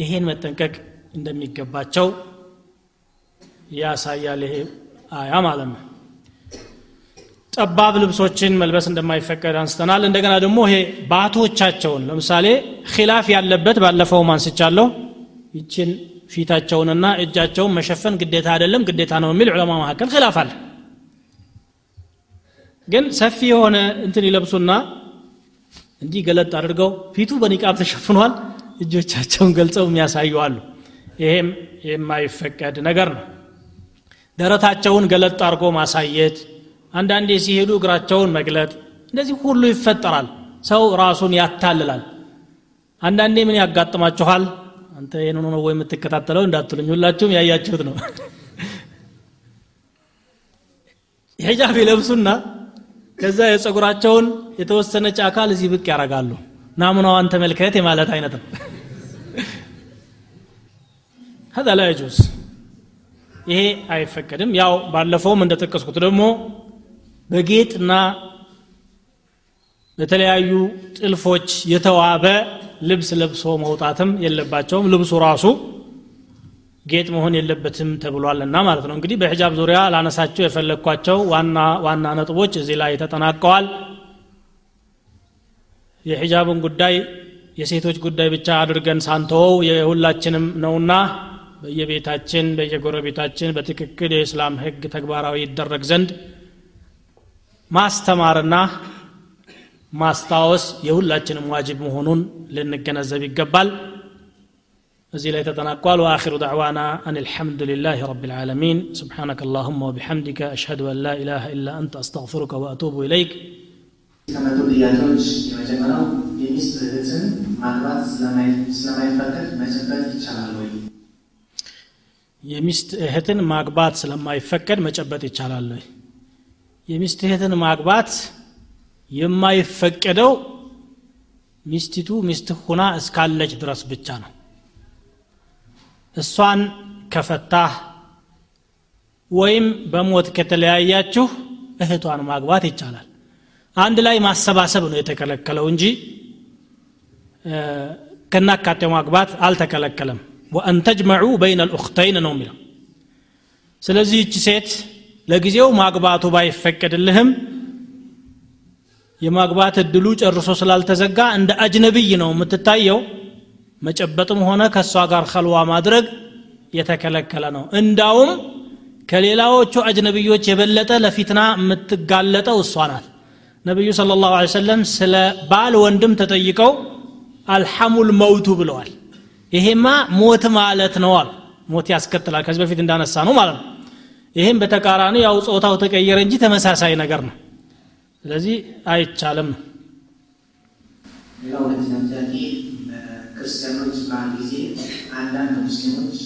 S1: ይሄን መጠንቀቅ እንደሚገባቸው ያሳያል ይሄ አያ ማለት ነው ጠባብ ልብሶችን መልበስ እንደማይፈቀድ አንስተናል። እንደገና ደግሞ ይሄ ባቶቻቸውን ለምሳሌ ኪላፍ ያለበት ባለፈው አንስቻለሁ። ይችን ፊታቸውንና እጃቸውን መሸፈን ግዴታ አይደለም ግዴታ ነው የሚል ዑለማ መካከል ኪላፍ አለ። ግን ሰፊ የሆነ እንትን ይለብሱና እንዲህ ገለጥ አድርገው ፊቱ በኒቃብ ተሸፍኗል እጆቻቸውን ገልጸው የሚያሳዩ አሉ። ይሄም የማይፈቀድ ነገር ነው። ደረታቸውን ገለጥ አድርጎ ማሳየት አንዳንዴ ሲሄዱ እግራቸውን መግለጥ እንደዚህ ሁሉ ይፈጠራል ሰው ራሱን ያታልላል አንዳንዴ ምን ያጋጥማችኋል አንተ ይህን ነው ወይ የምትከታተለው እንዳትሉኝ ሁላችሁም ያያችሁት ነው ሂጃብ ይለብሱና ከዛ የጸጉራቸውን የተወሰነች አካል እዚህ ብቅ ያደርጋሉ ናሙናዋን ተመልከት የማለት አይነት ነው هذا لا يجوز ይሄ አይፈቀድም ያው ባለፈውም እንደጠቀስኩት ደግሞ በጌጥና በተለያዩ ጥልፎች የተዋበ ልብስ ለብሶ መውጣትም የለባቸውም። ልብሱ ራሱ ጌጥ መሆን የለበትም ተብሏልና ማለት ነው። እንግዲህ በሒጃብ ዙሪያ ላነሳቸው የፈለግኳቸው ዋና ዋና ነጥቦች እዚህ ላይ ተጠናቀዋል። የሒጃብን ጉዳይ የሴቶች ጉዳይ ብቻ አድርገን ሳንተወው የሁላችንም ነውና በየቤታችን በየጎረቤታችን በትክክል የእስላም ህግ ተግባራዊ ይደረግ ዘንድ ማስተማርና ማስታወስ የሁላችንም ዋጅብ መሆኑን ልንገነዘብ ይገባል እዚህ ላይ ተጠናቋል ወአኺሩ ዳዕዋና አን الحمد لله رب العالمين سبحانك اللهم وبحمدك أشهد أن لا إله إلا أنت أستغفرك وأتوب إليك
S2: ከመቶ ጥያቄዎች የመጀመሪያው የሚስት እህትን ማግባት ስለማይፈቀድ መጨበጥ ይቻላል ወይ?
S1: የሚስት እህትን ማግባት ስለማይፈቀድ መጨበጥ ይቻላል ወይ? የሚስት እህትን ማግባት የማይፈቀደው ሚስቲቱ ሚስት ሁና እስካለች ድረስ ብቻ ነው። እሷን ከፈታህ ወይም በሞት ከተለያያችሁ እህቷን ማግባት ይቻላል። አንድ ላይ ማሰባሰብ ነው የተከለከለው እንጂ ከናካቴው ማግባት አልተከለከለም። ወአን ተጅመዑ በይነ ልኡክተይን ነው የሚለው። ስለዚህ እቺ ሴት ለጊዜው ማግባቱ ባይፈቀድልህም የማግባት እድሉ ጨርሶ ስላልተዘጋ እንደ አጅነብይ ነው የምትታየው። መጨበጥም ሆነ ከእሷ ጋር ከልዋ ማድረግ የተከለከለ ነው። እንዳውም ከሌላዎቹ አጅነብዮች የበለጠ ለፊትና የምትጋለጠው እሷ ናት። ነቢዩ ስለ ላሁ ሰለም ስለ ባል ወንድም ተጠይቀው አልሐሙል መውቱ ብለዋል። ይሄማ ሞት ማለት ነው አሉ። ሞት ያስከትላል። ከዚህ በፊት እንዳነሳ ነው ማለት ነው ይህም በተቃራኒ ያው ጾታው ተቀየረ እንጂ ተመሳሳይ ነገር ነው። ስለዚህ አይቻልም። ነው
S2: ሌላው ሁለተኛ ጥያቄ ክርስቲያኖች በአንድ ጊዜ አንዳንድ ሙስሊሞች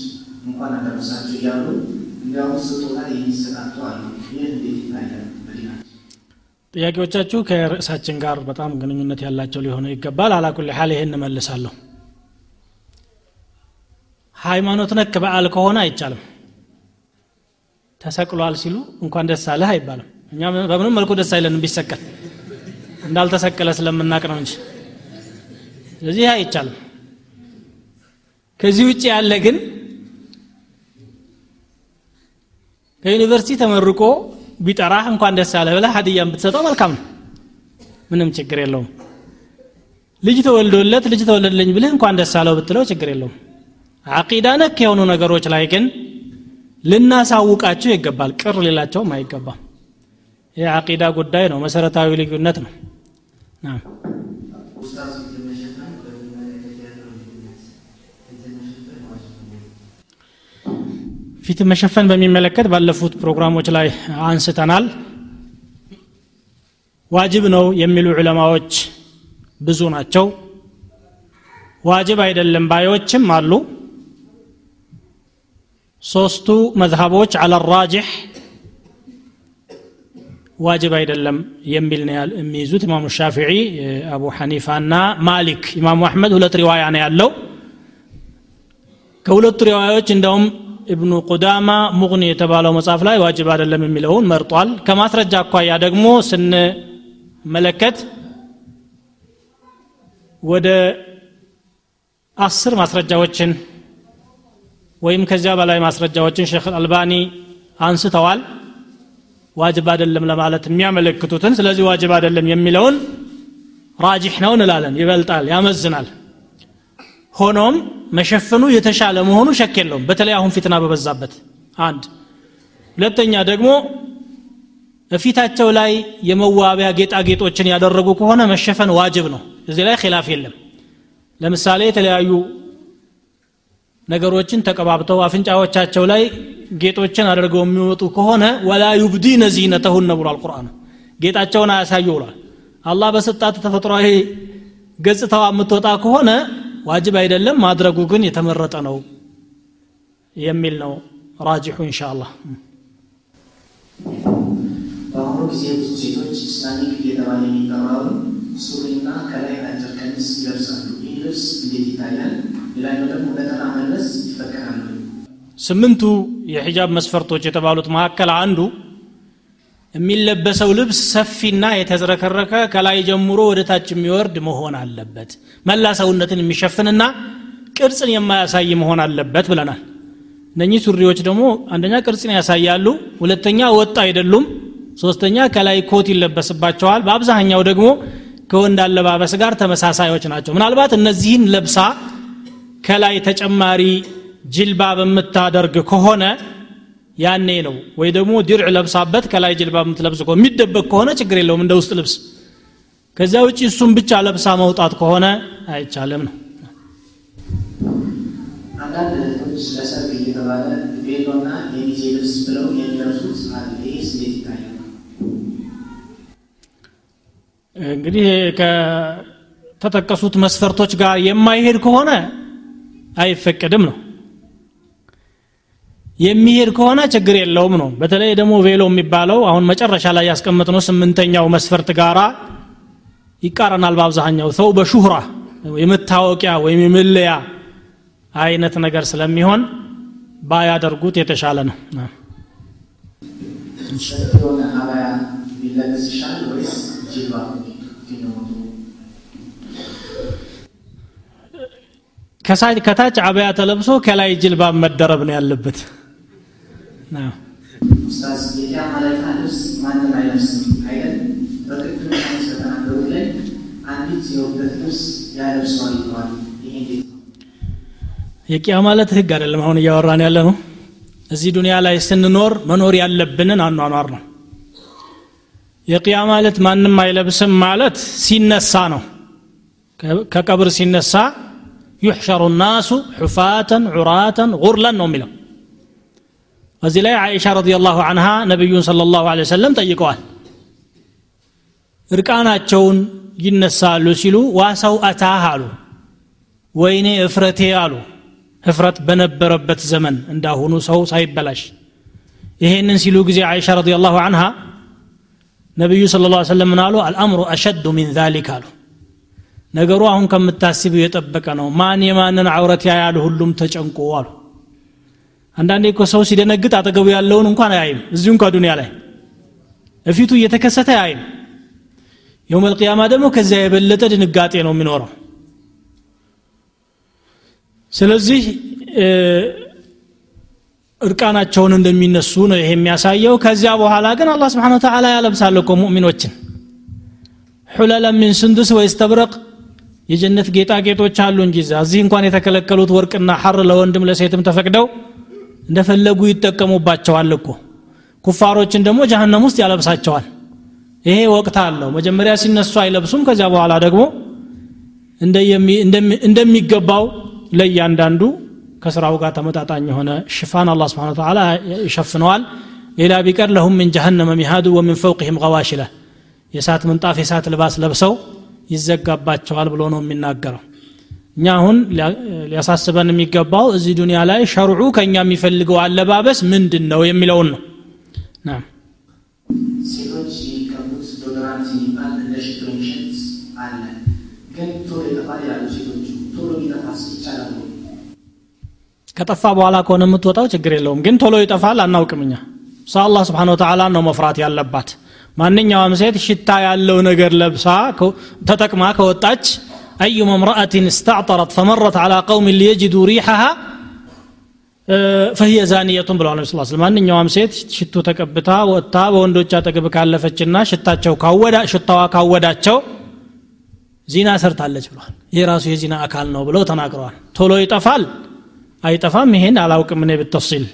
S2: እንኳን አደረሳችሁ እያሉ እንዲያውም ስጦታ የሚሰጣጡ አሉ። ይህ እንዴት ይታያል?
S1: ጥያቄዎቻችሁ ከርዕሳችን ጋር በጣም ግንኙነት ያላቸው ሊሆኑ ይገባል። አላኩል ሀል ይህን እመልሳለሁ። ሃይማኖት ነክ በዓል ከሆነ አይቻልም ተሰቅሏል ሲሉ እንኳን ደስ አለህ አይባልም። እኛ በምንም መልኩ ደስ አይለንም ቢሰቀል። እንዳልተሰቀለ ስለምናቅ ነው እንጂ። ስለዚህ አይቻልም። ከዚህ ውጭ ያለ ግን ከዩኒቨርሲቲ ተመርቆ ቢጠራህ እንኳን ደስ ያለህ ብለህ ሀዲያን ብትሰጠው መልካም ነው። ምንም ችግር የለውም። ልጅ ተወልዶለት ልጅ ተወለድልኝ ብልህ እንኳን ደስ አለው ብትለው ችግር የለውም። አቂዳ ነክ የሆኑ ነገሮች ላይ ግን ልናሳውቃቸው ይገባል። ቅር ሌላቸውም አይገባም። ይህ አቂዳ ጉዳይ ነው። መሰረታዊ ልዩነት ነው?
S2: ፊት መሸፈን በሚመለከት
S1: ባለፉት ፕሮግራሞች ላይ አንስተናል። ዋጅብ ነው የሚሉ ዑለማዎች ብዙ ናቸው። ዋጅብ አይደለም ባዮችም አሉ ሶስቱ መዝሀቦች አለ ራጅሕ ዋጅብ አይደለም የሚል ነው የሚይዙት ኢማሙ ሻፊዒ አቡ ሐኒፋና ማሊክ። ኢማሙ አሕመድ ሁለት ሪዋያ ነው ያለው። ከሁለቱ ሪዋያዎች እንደውም ኢብኑ ቁዳማ ሙግኒ የተባለው መጽሐፍ ላይ ዋጅብ አይደለም የሚለውን መርጧል። ከማስረጃ አኳያ ደግሞ ስንመለከት ወደ አስር ማስረጃዎችን ወይም ከዚያ በላይ ማስረጃዎችን ሼክ አልባኒ አንስተዋል። ዋጅብ አይደለም ለማለት የሚያመለክቱትን ስለዚህ ዋጅብ አይደለም የሚለውን ራጅሕ ነው እንላለን። ይበልጣል ያመዝናል። ሆኖም መሸፈኑ የተሻለ መሆኑ ሸክ የለውም በተለይ አሁን ፊትና በበዛበት አንድ። ሁለተኛ ደግሞ እፊታቸው ላይ የመዋቢያ ጌጣጌጦችን ያደረጉ ከሆነ መሸፈን ዋጅብ ነው። እዚህ ላይ ኪላፍ የለም። ለምሳሌ የተለያዩ ነገሮችን ተቀባብተው አፍንጫዎቻቸው ላይ ጌጦችን አድርገው የሚወጡ ከሆነ ወላ ዩብዲነ ዚነተሁነ ብሏል ቁርአን ጌጣቸውን አያሳዩ ብሏል አላህ በሰጣት ተፈጥሯዊ ገጽታዋ የምትወጣ ከሆነ ዋጅብ አይደለም ማድረጉ ግን የተመረጠ ነው የሚል ነው راجح إن شاء الله
S2: በአሁኑ ጊዜ ብዙ ሴቶች Islamic እየተባለ የሚጠራውን ሱሪና ከላይ አጭር ቀሚስ ይለብሳሉ። ይህ ልብስ እንዴት ይታያል?
S1: ስምንቱ የሒጃብ መስፈርቶች የተባሉት መካከል አንዱ የሚለበሰው ልብስ ሰፊና የተዝረከረከ ከላይ ጀምሮ ወደ ታች የሚወርድ መሆን አለበት። መላ ሰውነትን የሚሸፍንና ቅርጽን የማያሳይ መሆን አለበት ብለናል። እነኚህ ሱሪዎች ደግሞ አንደኛ ቅርጽን ያሳያሉ ሁለተኛ ወጥ አይደሉም ሶስተኛ ከላይ ኮት ይለበስባቸዋል በአብዛኛው ደግሞ ከወንድ አለባበስ ጋር ተመሳሳዮች ናቸው። ምናልባት እነዚህን ለብሳ ከላይ ተጨማሪ ጅልባ በምታደርግ ከሆነ ያኔ ነው ወይ ደግሞ ድርዕ ለብሳበት ከላይ ጅልባ የምትለብስ ከሆነ የሚደበቅ ከሆነ ችግር የለውም እንደ ውስጥ ልብስ ከዚያ ውጭ እሱም ብቻ ለብሳ መውጣት ከሆነ አይቻልም ነው
S2: አንዳንድ እህቶች ለሰርግ እየተባለ ቬሎና የሚዜ ልብስ ብለው የሚለብሱት አለ። ይህስ እንዴት ይታያል?
S1: እንግዲህ ከተጠቀሱት መስፈርቶች ጋር የማይሄድ ከሆነ አይፈቀድም ነው። የሚሄድ ከሆነ ችግር የለውም ነው። በተለይ ደግሞ ቬሎ የሚባለው አሁን መጨረሻ ላይ ያስቀመጥነው ስምንተኛው መስፈርት ጋራ ይቃረናል በአብዛኛው። ሰው በሹህራ የመታወቂያ ወይም የመለያ አይነት ነገር ስለሚሆን ባያደርጉት የተሻለ ነው።
S2: የሆነ ይሻል ወይስ ጅልባ
S1: ከታች አበያ ተለብሶ ከላይ ጅልባብ መደረብ ነው ያለበት።
S2: የቂያ
S1: ማለት ህግ አይደለም አሁን እያወራን ያለ ነው እዚህ ዱንያ ላይ ስንኖር መኖር ያለብንን አኗኗር ነው። የቂያ ማለት ማንም አይለብስም ማለት ሲነሳ ነው። ከቀብር ሲነሳ ዩሕሸሩ ናሱ ሑፋተን ዑራተን ጉርለን ነው የሚለው እዚህ ላይ አይሻ ረዲየላሁ አንሃ ነቢዩን ሰለላሁ ዐለይሂ ወሰለም ጠይቀዋል እርቃናቸውን ይነሳሉ ሲሉ ዋሰው አታህ አሉ ወይኔ እፍረቴ አሉ እፍረት በነበረበት ዘመን እንዳሁኑ ሰው ሳይበላሽ ይሄንን ሲሉ ጊዜ አይሻ ረዲየላሁ አንሃ ነቢዩ ስለ ላ ሰለም አሉ አልአምሩ አሸዱ ሚን ዛሊክ አሉ ነገሩ አሁን ከምታስቢው የጠበቀ ነው። ማን የማንን አውረት ያያል? ሁሉም ተጨንቆ አሉ። አንዳንዴ እኮ ሰው ሲደነግጥ አጠገቡ ያለውን እንኳን አያይም። እዚሁ እንኳ ዱንያ ላይ እፊቱ እየተከሰተ አያይም። የውም አልቅያማ ደግሞ ከዚያ የበለጠ ድንጋጤ ነው የሚኖረው። ስለዚህ እርቃናቸውን እንደሚነሱ ነው ይሄ የሚያሳየው። ከዚያ በኋላ ግን አላህ ስብሓን ወተዓላ ያለብሳል እኮ ሙእሚኖችን። ሑለለ ሚን ስንዱስ ወይስተብረቅ የጀነት ጌጣጌጦች አሉ እንጂ እዚህ እንኳን የተከለከሉት ወርቅና ሐር ለወንድም ለሴትም ተፈቅደው እንደፈለጉ ይጠቀሙባቸዋል እኮ። ኩፋሮችን ደግሞ ጀሀነም ውስጥ ያለብሳቸዋል። ይሄ ወቅት አለው። መጀመሪያ ሲነሱ አይለብሱም ከዚያ በኋላ ደግሞ እንደሚገባው ለእያንዳንዱ ከስራው ጋር ተመጣጣኝ የሆነ ሽፋን አላህ ስብሓን ተዓላ ይሸፍነዋል። ሌላ ቢቀር ለሁም ምን ጀሀነመ ሚሃዱ ወሚን ፈውቅህም ገዋሽለ የእሳት ምንጣፍ የእሳት ልባስ ለብሰው ይዘጋባቸዋል ብሎ ነው የሚናገረው እኛ አሁን ሊያ- ሊያሳስበን የሚገባው እዚህ ዱንያ ላይ ሸርዑ ከእኛ የሚፈልገው አለባበስ ምንድን ነው የሚለውን ነው ናም
S2: ሴቶች የሚቀቡት deodorant የሚባል እንደ ሽቶ የሚሸት አለ። ግን ቶሎ ይጠፋል ይላሉ ሴቶቹ። ቶሎ ቢጠፋስ ይቻላል ወይ?
S1: ከጠፋ በኋላ ከሆነ የምትወጣው ችግር የለውም ግን ቶሎ ይጠፋል አናውቅም እኛ እሷ አላህ سبحانه መፍራት ያለባት ማንኛውም ሴት ሽታ ያለው ነገር ለብሳ ተጠቅማ ከወጣች أيما امرأة استعطرت فمرت على قوم ليجدوا ريحها? ፈህየ ዛኒየቱን ብለዋል ነቢ ስ ማንኛውም ሴት ሽቶ ተቀብታ ወጥታ በወንዶች አጠገብ ካለፈችና ሽታቸው ሽታዋ ካወዳቸው ዚና ሰርታለች ብሏል ይህ ራሱ የዚና አካል ነው ብለው ተናግረዋል። ቶሎ ይጠፋል? አይጠፋም ይሄን አላውቅም እኔ ብተፍሲል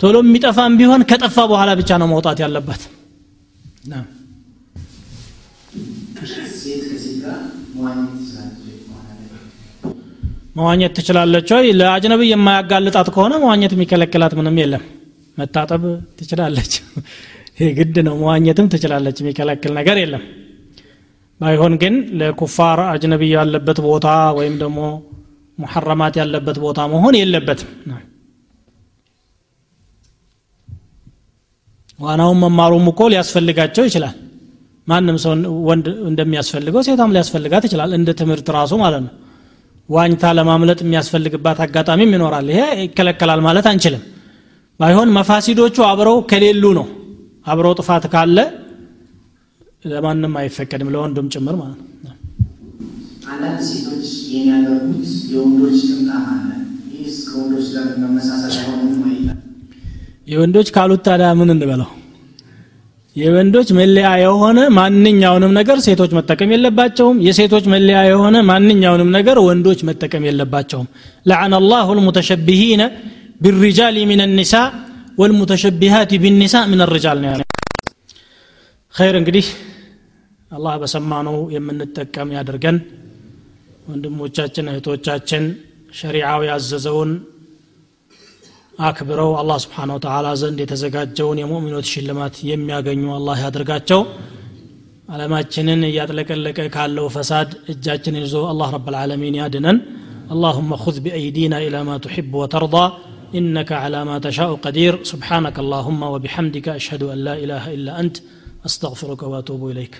S1: ቶሎ የሚጠፋም ቢሆን ከጠፋ በኋላ ብቻ ነው መውጣት
S2: ጋር መዋኘት ትችላለች
S1: ወይ? ለአጅነቢ የማያጋልጣት ከሆነ መዋኘት የሚከለክላት ምንም የለም። መታጠብ ትችላለች። ግድ ነው። መዋኘትም ትችላለች። የሚከለክል ነገር የለም። ባይሆን ግን ለኩፋር አጅነቢ ያለበት ቦታ ወይም ደግሞ ሙሐረማት ያለበት ቦታ መሆን የለበትም ዋናውን መማሩም እኮ ሊያስፈልጋቸው ይችላል። ማንም ሰው ወንድ እንደሚያስፈልገው ሴቷም ሊያስፈልጋት ይችላል እንደ ትምህርት ራሱ ማለት ነው። ዋኝታ ለማምለጥ የሚያስፈልግባት አጋጣሚም ይኖራል። ይሄ ይከለከላል ማለት አንችልም። ባይሆን መፋሲዶቹ አብረው ከሌሉ ነው። አብረው ጥፋት ካለ ለማንም አይፈቀድም ለወንዱም ጭምር ማለት ነው።
S2: አንዳንድ ሴቶች የሚያደርጉት የወንዶች ጥምጣም አለ። ይህስ ከወንዶች ጋር መመሳሰል አይሆንም አይላል
S1: የወንዶች ካሉት ታዲያ ምን እንበለው? የወንዶች መለያ የሆነ ማንኛውንም ነገር ሴቶች መጠቀም የለባቸውም። የሴቶች መለያ የሆነ ማንኛውንም ነገር ወንዶች መጠቀም የለባቸውም። ለዓነ አላሁ ልሙተሸቢሂነ ቢሪጃል ሚን ኒሳ ወልሙተሸቢሃት ቢኒሳ ምን ርጃል ነው ያለ። እንግዲህ አላህ በሰማነው የምንጠቀም ያደርገን። ወንድሞቻችን እህቶቻችን ሸሪዓው ያዘዘውን አክብረው አላህ ስብሓን ወተላ ዘንድ የተዘጋጀውን የሙእሚኖች ሽልማት የሚያገኙ አላህ ያድርጋቸው አለማችንን እያጥለቀለቀ ካለው ፈሳድ እጃችን ይዞ አላህ ረብ ልዓለሚን ያድነን اللهم خذ بأيدينا إلى ما تحب وترضى إنك على ما تشاء قدير سبحانك اللهم وبحمدك أشهد أن لا إله إلا أنت أستغفرك وأتوب إليك